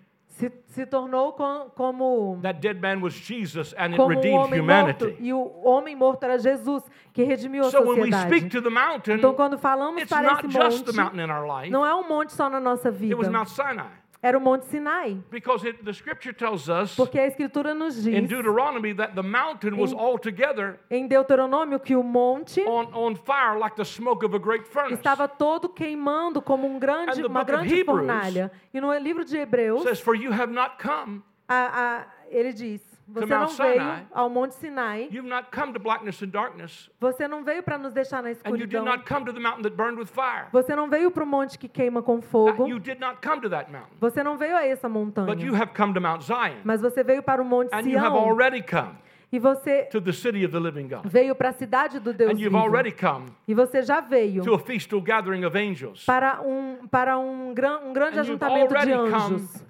Se, se tornou com, como That dead man was Jesus, and it como um redeemed homem morto humanity. e o homem morto era Jesus que redimiu a So when we sociedade. speak to the mountain, Então quando falamos it's para not esse just the monte, mountain in our life. não é um monte só na nossa It was vida. Mount Sinai. Era o Monte Sinai, Because it, the scripture tells us porque a escritura nos in diz Deuteronomy that the mountain was Em- altogether em Deuteronômio que o monte on, on fire like the smoke of a great furnace. estava todo queimando como um grande, uma grande fornalha. E no livro de Hebreus, says, For you have not come, a- a- ele diz: Você não veio ao Monte Sinai, you've not come to blackness and darkness, você não veio para nos deixar na and you did escuridão. not come to the mountain that burned with fire. Você não veio para o monte que queima com fogo. you did not come to that mountain, Você não veio a essa but you montanha. have come to Mount Zion, Mas você veio para o Monte and you have Sião. already come E você to the city of the living God, veio para a cidade do Deus vivo. already come E você já veio to a feastal gathering of angels, para um, para um, gran, um grande ajuntamento de anjos.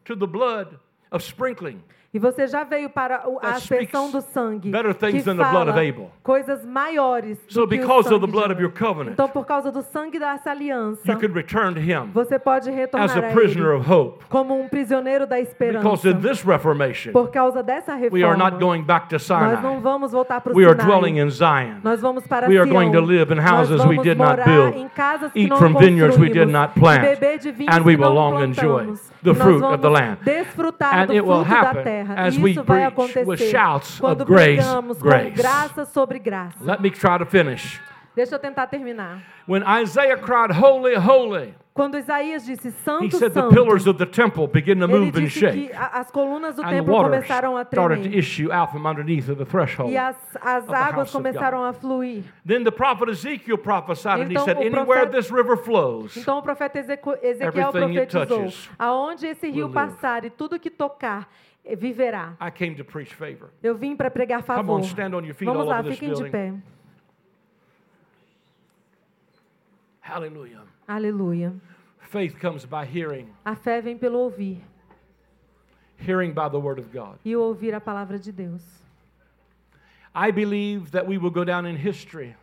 E você já veio para o- a aspersão do sangue. better things que than the blood of fala Abel. Coisas maiores do So que o because of sangue the blood de of your Abel. covenant, Então, por causa do sangue dessa aliança, you can return to him você pode retornar as a ele of hope. como um prisioneiro da esperança. Por causa dessa we are reforma, not going back to nós não vamos voltar para o We are Sinai. dwelling in Zion. Nós vamos para We are Sião. going to live in Nós houses we vamos did not morar build, em casas que eat não from vineyards we did construímos, not plant, e beber de vinhos and we que will não long enjoy plantamos. The fruit of the land. And it will happen as we preach with shouts of grace, grace. graça sobre graça. Let me try to finish. Deixa eu tentar terminar. When Isaiah cried, Holy, holy, Quando Isaías disse He Santo, said the Santo, pillars of the temple began to ele move and disse que shake. a- as colunas do And the templo waters começaram a started to tremer. issue out from underneath of the threshold. E as, as the águas house of começaram a fluir. Then the prophet Ezekiel prophesied and he Então, said, o Anywhere profeta- this river flows, Então o profeta Ezequiel Everything it profetizou: touches aonde esse rio will live." passar e tudo que tocar eh, viverá. I came to preach favor. Eu vim para pregar Come favor. on, stand on your feet Vamos all lá, over this fiquem de building. pé. Hallelujah. Aleluia. Faith comes by hearing, A fé vem pelo ouvir hearing by the word of God. e ouvir a palavra de Deus. I believe that we will go down in history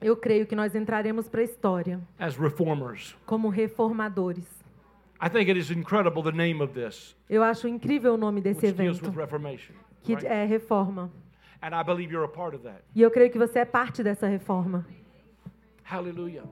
Eu creio que nós entraremos para a história as reformers. como reformadores. I think it is incredible the name of this, Eu acho incrível o nome desse which deals evento, with Reformation. que right? é reforma. And I believe you're a part of that. E eu creio que você é parte dessa reforma. Hallelujah.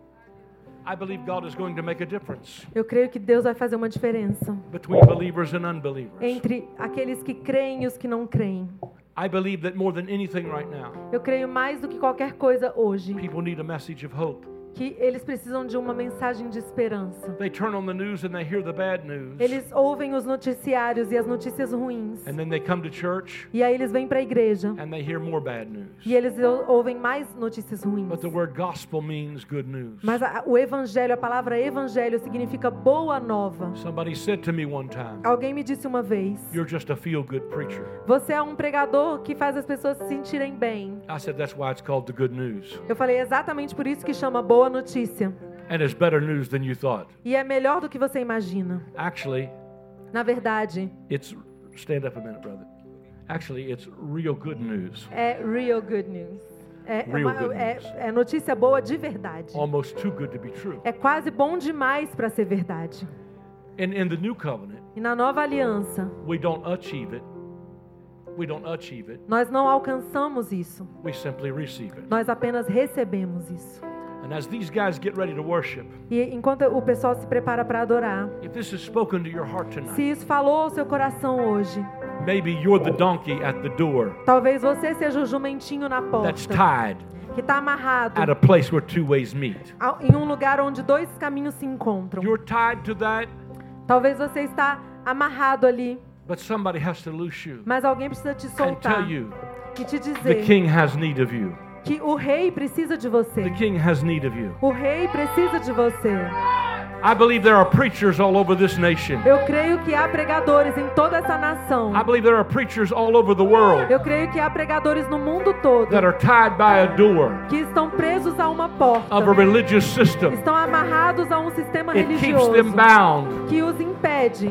Eu creio que Deus vai fazer uma diferença between believers and unbelievers. entre aqueles que creem e os que não creem. I believe that more than anything right now, Eu creio mais do que qualquer coisa hoje people need a message of hope. Que eles precisam de uma mensagem de esperança. They turn on the news and they hear the bad news. Eles ouvem os noticiários e as notícias ruins. And then they come to church E aí eles vêm para a igreja and they hear more bad news. e eles ou- ouvem mais notícias ruins. But the word gospel means good news. Mas a- o evangelho, a palavra evangelho significa boa nova. Somebody said to me one time, Alguém me disse uma vez: You're just a feel good preacher. Você é um pregador que faz as pessoas se sentirem bem. I said, That's why it's called the good news. Eu falei exatamente por isso que chama boa notícia. And it's better news than you thought. E é melhor do que você imagina. Actually, Na verdade, it's, stand up a minute, brother. Actually, it's real good news. é real good news. É, é Real good é- news. é notícia boa de verdade. Almost too good to be true. É quase bom demais para ser verdade. And in the new covenant, E na nova aliança, we don't achieve it. We don't achieve it. nós não alcançamos isso. We simply receive it. Nós apenas recebemos isso. And as these guys get ready to worship, E enquanto o pessoal se prepara para adorar, if this has spoken to your heart se isso falou ao seu coração hoje, maybe you're the donkey at the door talvez você seja o jumentinho na that's porta, tied que está amarrado at a place where two ways meet. em um lugar onde dois caminhos se encontram. You're tied to that, Talvez você está amarrado ali, but somebody has to loose you mas alguém precisa te and tell soltar you e te the dizer king has need of you. Que o rei precisa de você. The king has need of you. O rei precisa de você. I believe there are preachers all over this nation. Eu creio que há pregadores em toda essa nação. I believe there are preachers all over the world Eu creio que há pregadores no mundo todo that are tied by a door que estão presos a uma porta. of a religious system. Estão amarrados a um sistema It keeps religioso them bound. que os impede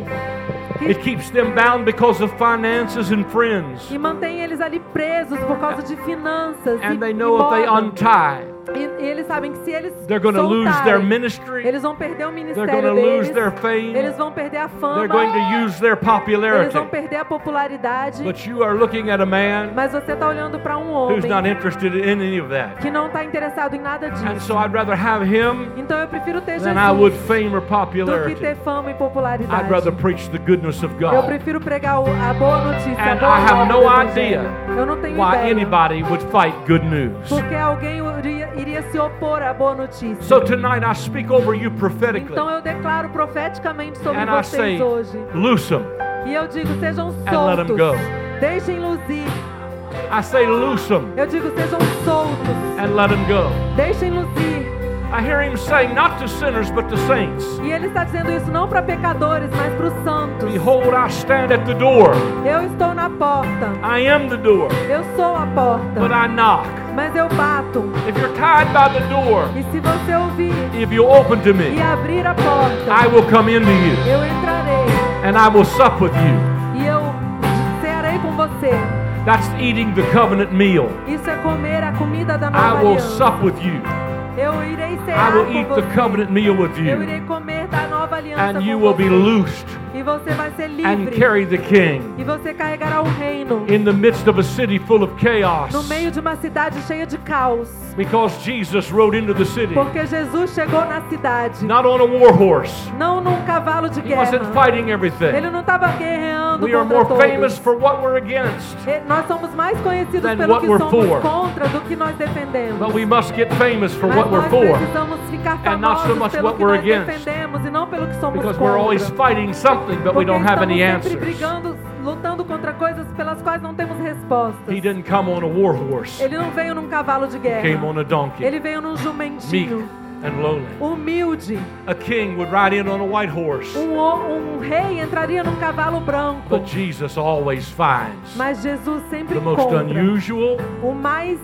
It keeps them bound because of finances and friends. e mantém eles ali presos por causa de finanças e, And they e know if they untie, E, e eles sabem que se eles they're going to lose their soltarem, ministry. eles vão perder o They're ministério going to deles. lose their fame. Eles vão perder a fama. They're going to use their Eles popularity. vão perder a popularidade. But you are looking at a man Mas você está olhando para um homem who's not interested in any of that. que não está interessado em nada And disso. so I'd rather have him Então eu prefiro ter than I would Jesus fame or do que popularity. ter fama e I'd popularidade. rather preach the goodness of Eu God. prefiro pregar a boa notícia, a And boa I have no idea Eu não tenho Why ideia anybody would fight good news. porque alguém iria, iria se opor à boa notícia. So tonight I speak over you prophetically. Então eu declaro profeticamente sobre And I say, vocês hoje. loose them. E eu digo, sejam And let 'em soltos. go. Deixem-los ir. I say, loose them Eu digo, sejam soltos. and let them go. Deixem-los ir. I hear him saying, not to sinners, but to saints. E ele está dizendo isso não para pecadores, mas para os santos. Behold, I stand at the door. Eu estou na porta. I am the door, Eu sou a but porta. I knock. Mas eu bato. If you're tied by the door, E se você ouvir if you open to e me, abrir a porta, I will come into you eu entrarei. and I will sup with you. E eu cearei com você. That's eating the covenant meal. Isso é comer a comida da I nova will aliança. sup with you. Eu irei I will eat the covenant meal with Eu you. irei comer da nova aliança And you will be loosed E você vai ser and livre. carry the king E você carregará o reino in the midst of a city full of chaos no meio de uma cidade cheia de caos. because Jesus rode into the city Porque Jesus chegou na cidade, not on a war horse. não num cavalo de He wasn't guerra. fighting Ele everything. não estava guerreando We are contra more todos. famous for what we're against, E Nós somos mais conhecidos than pelo what que we're somos for. contra do que nós defendemos. but we must get famous for Mas what we're for precisamos ficar and not so famosos much pelo what que we're nós against. defendemos e não pelo que somos because we're always contra. fighting something, but we don't have any answers. brigando, lutando contra coisas pelas quais não temos respostas. He didn't come on a war horse, Ele não veio num cavalo de guerra. came on a donkey, Ele veio num meek jumentinho, and lowly. humilde. A king would ride in on a white horse, Um, um rei entraria num cavalo branco. but Jesus always finds Mas Jesus sempre the most encontra unusual, o mais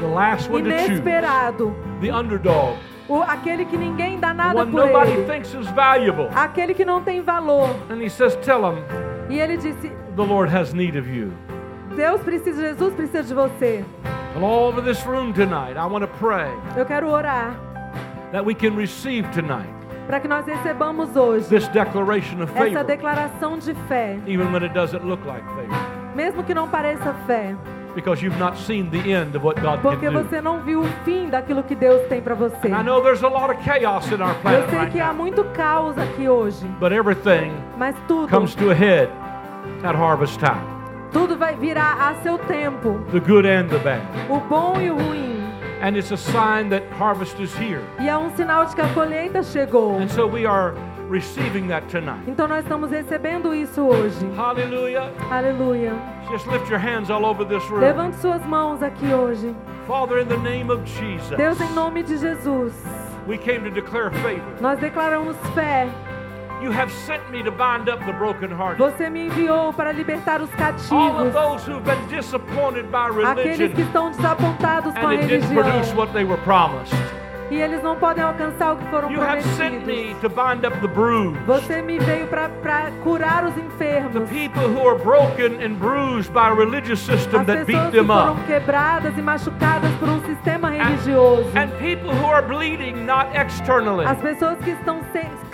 the last one to choose, inesperado, the underdog, o, aquele que ninguém dá nada por nobody ele, thinks is valuable. aquele que não tem valor. And he says, Tell him E ele disse: the Lord has need of you. Deus precisa, Jesus precisa de você. And all over this room tonight, I want to pray Eu quero orar that we can receive tonight para que nós recebamos hoje this declaration of essa favor, declaração de fé, even when it doesn't look like favor, mesmo que não pareça fé, because you've not seen the end of what God porque can do. você não viu o fim daquilo que Deus tem para você. And I know there's a lot of chaos in our Eu planet sei right que há now, muito caos aqui hoje, but everything mas tudo, comes to a head at harvest time tudo vai virar a seu tempo, the good and the bad. o bom e o ruim. And it's a sign that harvest is here. E é um sinal de que a colheita chegou. And so we are receiving that tonight. Então nós estamos recebendo isso hoje. Hallelujah. Aleluia. Just lift your hands all over this room. Levante suas mãos aqui hoje. Father, in the name of Jesus, Deus, em nome de Jesus, we came to declare favor. nós declaramos fé. You have sent me to bind up the brokenhearted. Você me enviou para libertar os All of cativos, those who've been disappointed by aqueles que religion estão desapontados com a and it didn't produce religião. what they were promised. E eles não podem alcançar o que foram You have sent me prometidos. to bind up the bruised. Você me veio para curar os The enfermos. people who are broken and bruised by a religious system As that beat pessoas que them foram up. quebradas e machucadas por um sistema religioso. And people who are bleeding not externally, As pessoas que estão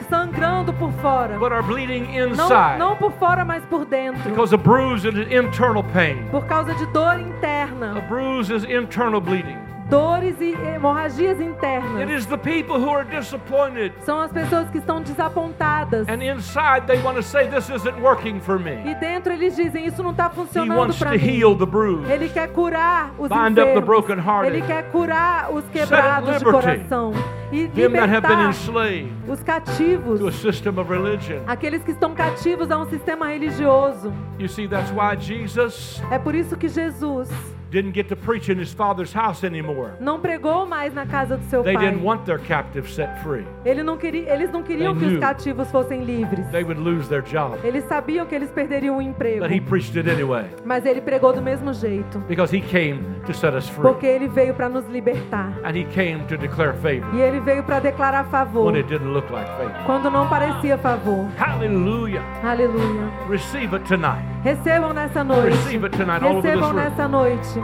sangrando por fora. but are bleeding Não, inside. não por fora, mas por dentro. Because a bruise is an internal pain. Por causa de dor A interna. bruise is internal bleeding. Dores e hemorragias It internas. is the people who are disappointed. São as pessoas que estão desapontadas. And inside they want to say, This isn't working for me. E dentro eles dizem, isso não está funcionando para to mim. heal the bruise. Ele quer curar os Bind up the enfermos. Ele quer curar os quebrados de coração. E Them that have been libertar enslaved os cativos. to a system of religion. Aqueles que estão cativos a um sistema religioso. You see, that's why Jesus É por isso que Jesus didn't get to preach in his father's house anymore. não pregou mais na casa do seu They pai. didn't want their captives set free. Ele não queria, eles não queriam They que os cativos fossem livres. They would lose their job. Eles sabiam que eles perderiam o emprego. But he preached it anyway Mas ele pregou do mesmo jeito. because he came to set us free. Porque ele veio para nos libertar. And he came to declare favor E ele veio para declarar favor. when it didn't look like favor. Quando não parecia favor. Hallelujah. Aleluia. Receive it tonight. Recebam nessa noite. Receive it tonight Recebam nessa noite.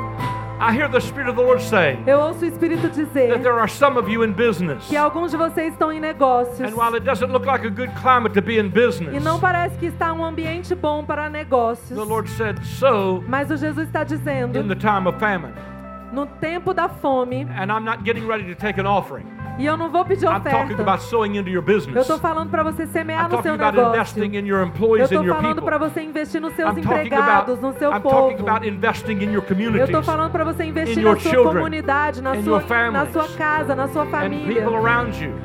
I hear the Spirit of the Lord saying Eu ouço o Espírito that dizer there are some of you in business. que alguns de vocês estão em negócios. And while it doesn't look like a good climate to be in E business, não parece que está um ambiente bom para negócios. the Lord said, So Mas o Jesus está dizendo, in the time of famine. No tempo da fome, And I'm not getting ready to take an offering. e eu não vou pedir I'm talking oferta. about sowing into your Eu estou falando para você semear I'm no seu negócio. investing in your Eu estou falando para você investir nos seus I'm talking about, empregados, no seu I'm povo. Eu estou falando para você investir in na sua children, comunidade, na sua, families, na sua casa, na sua família.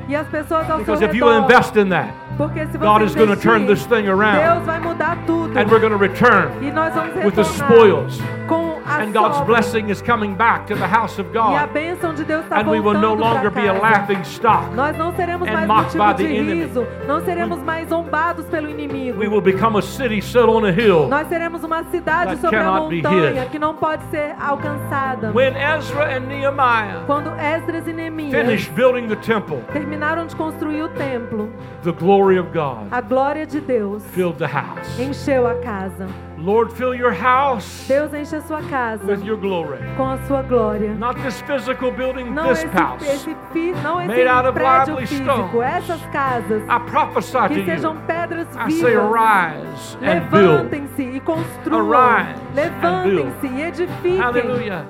E as pessoas ao Because seu if you redor. invest in that, Porque se você God is going to turn this investir, thing around Deus vai mudar tudo. and we're going to return E nós vamos with the retornar spoils. com a And God's blessing is coming back to the house of E a God. bênção de Deus está And we will no voltando longer para be a laughing stock. Nós não seremos mais motivo de riso, não seremos mais zombados pelo inimigo. We will become a city set on a hill. Nós seremos uma cidade sobre a montanha que não pode ser alcançada. When Ezra and Nehemiah Quando Esdras e Neemias finished building the temple, terminaram de construir o templo, the glory of God a glória de Deus filled the house. encheu a casa. Lord, fill your house Deus enche a sua casa with your glory. com a sua glória. Not this physical building, Não this esse, house. esse, não esse Made out of lively físico, stones. essas casas I prophesy to que sejam you. pedras I say, vivas. arise and build. Levantem-se e construam. Levantem-se e edifiquem. Aleluia.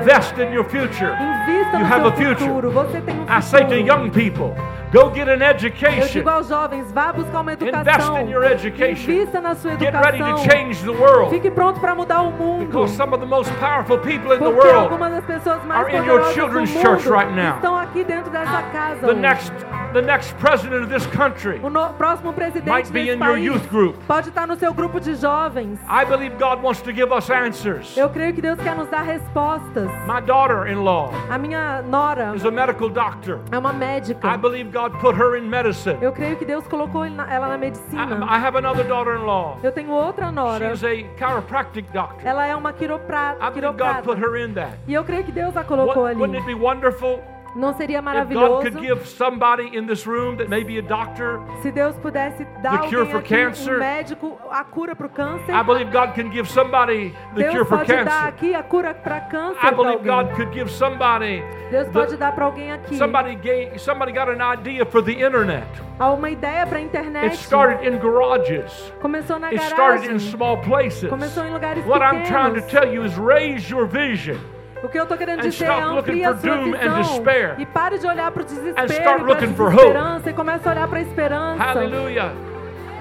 Invest in your future. Invista You no have seu a future. futuro. Você tem um I say to futuro. young people, go get an Eu education. digo aos jovens, vá buscar uma Invest in your education. Invista na sua Get ready to change the world. Fique pronto para mudar o mundo. Because some of the most powerful people in the Porque world, algumas das pessoas mais are in your children's church right now. estão aqui dentro dessa casa. the hoje. next, the next president of this country, O no- próximo presidente might be in your país youth group. pode estar no seu grupo de jovens. I believe God wants to give us answers. Eu creio que Deus quer nos dar respostas. My daughter-in-law A minha nora is a medical doctor. é uma I médica. believe God put her in medicine. Eu creio que Deus colocou ela na I, medicina. I have another daughter-in-law. Eu tenho outra She nora. is a chiropractic doctor. Ela é uma quiropra- I believe God put quiroprata. her in that. E eu creio que Deus a What- colocou wouldn't it ali. be wonderful Não seria maravilhoso could give somebody in this room that may be a doctor? se Deus pudesse dar The cure alguém for aqui, cancer. um médico, a cura para o câncer? I believe God can give somebody the cure Deus for pode dar cancer. aqui a cura para câncer I believe God could give somebody Deus pode the, dar para alguém aqui somebody gave somebody got an idea for the internet. Há uma ideia para a It internet. started in garages. Começou na It started in garagem. small places. Começou em lugares What I'm trying to pequenos. tell you is raise your vision O que eu estou querendo dizer é amplie a sua visão e pare de olhar para o desespero e para a desesperança e comece a olhar para a esperança. Hallelujah.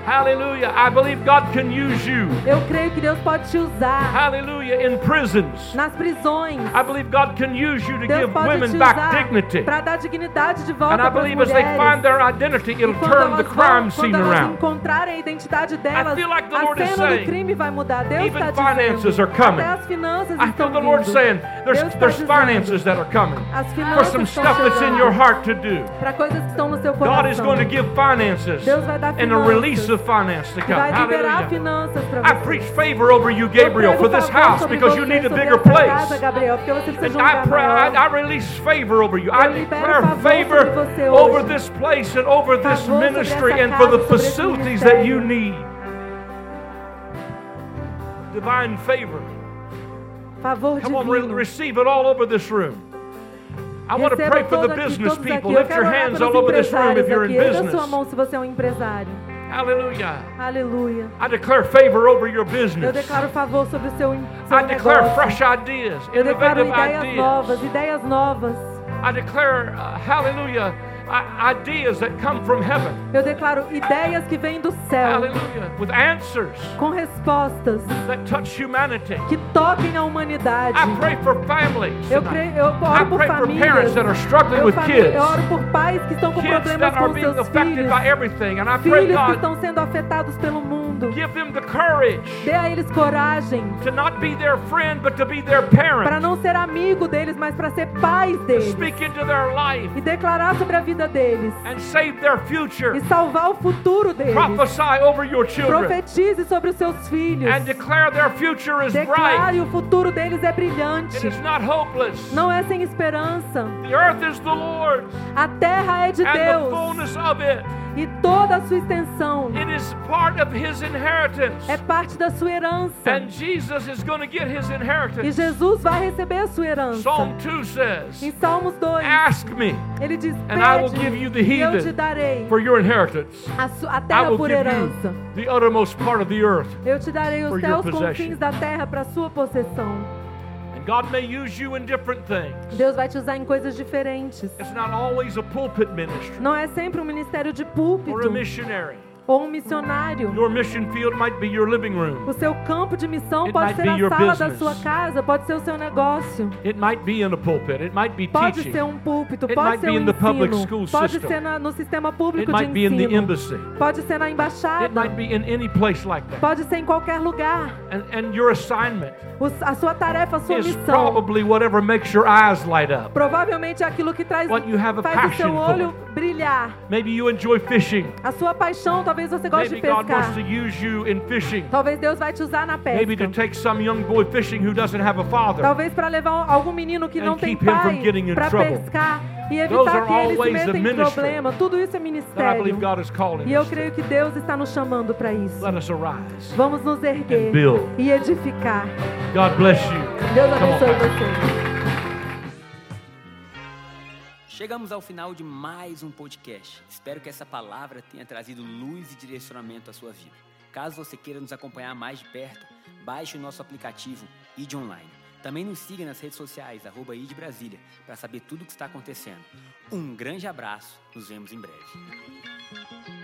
Hallelujah. I believe God can use you. Eu creio que Deus pode te usar Hallelujah. In prisons. nas prisões. I believe God can use you to Deus give women back dignity. para dar dignidade de volta And I believe as they find their identity, it'll turn the crime vão, scene quando elas around. encontrarem a identidade delas, feel like the a Lord is cena do crime vai mudar. Deus even está finances dizendo. are coming. Até as finanças I feel the Lord vindo. saying there's, Deus there's dizendo, finances that are coming As for some estão stuff that's in your heart to do. para coisas que estão no seu God is going to give finances Deus vai dar and a release of finance to E come. vai liberar Hallelujah. finanças para I você. preach favor over you, Gabriel, Eu for prego this favor house sobre because você, you need a sobre bigger essa Casa, place. Gabriel, porque você precisa de And um I lugar pray, I, maior. I release favor over you. I libero declare favor favor sobre você over hoje. this place and over this Favor sobre ministry essa and for the casa, sobre esse facilities that you ministério. need. Divine favor. Favor Come on, re- divino. receive it all over this room. I want to Receba pray for the todo aqui, business todos people. aqui. Eu Lift your quero orar hands pelos all over this room if empresários you're in aqui. Erga sua business. Hallelujah. Aleluia. I declare favor over your Eu business. declaro favor sobre o seu, seu I declare negócio. fresh ideas, Eu declaro innovative ideias ideas. novas, ideias novas. I declare, uh, hallelujah, i- ideas that come from heaven. Eu declaro ideias que vêm do céu, Hallelujah. With answers com respostas that touch humanity. que toquem a humanidade. I pray for families. Eu, creio, eu I oro por pray for famílias. parents that are struggling Eu, with kids. eu oro por pais que estão com Kids problemas com seus filhos. I Filhos que estão sendo afetados pelo mundo. Give them the courage Dê a eles coragem to not be their friend, but to be their para parent. não ser amigo deles, mas para ser pais To deles. speak into their life E declarar sobre a vida deles. and save their future. E salvar o futuro deles. Prophesy over your children Profetize sobre os seus filhos. and declare their future is bright. Declare o futuro deles é It brilhante. is not hopeless. Não é sem esperança. The earth is the Lord's A terra é de and the Deus fullness of it. E toda a sua extensão It is part of His inheritance. é parte da sua herança. And Jesus is going to get His E inheritance. Jesus vai receber a sua herança. Psalm 2 says, Em Salmos 2, Ask me ele diz: And I will give you the e eu heathen te darei for your inheritance. a, su- a terra por herança. the uttermost part of the earth. Eu te darei os céus confins da terra para sua possessão. God may use you in different things. Deus vai te usar em coisas diferentes. It's not always a pulpit ministry Não é sempre um ministério de or a púlpito missionary. ou um missionário. Your mission field might be your living room. O seu campo de missão It pode might ser be a sala da business. sua casa, pode ser o seu negócio, It might be in a pulpit. It might be pode teaching. ser um púlpito, It pode ser um in the public ensino, pode ser na- no sistema It público de might be in the ensino, embassy. pode ser na It embaixada, might be in any place like that. pode ser em qualquer lugar. And, and your assignment a sua tarefa, a sua is missão, probably whatever makes your eyes light up. provavelmente é aquilo que traz, What you have a faz o seu passion for. olho brilhar. Maybe you enjoy fishing. A sua paixão, talvez você goste Maybe de God wants pescar. to use you in fishing. Talvez Deus vai te usar na Maybe to pesca. take some young boy fishing who doesn't have a father Talvez para levar algum menino que And não tem pai para pescar e evitar que eles se metam em problema. Tudo isso é ministério. E eu creio que Deus está nos chamando para isso. Let us arise. Vamos nos erguer And build. e edificar. God bless you. Deus abençoe você. Chegamos ao final de mais um podcast. Espero que essa palavra tenha trazido luz e direcionamento à sua vida. Caso você queira nos acompanhar mais de perto, baixe o nosso aplicativo ID Online. Também nos siga nas redes sociais, arroba Brasília, para saber tudo o que está acontecendo. Um grande abraço, nos vemos em breve.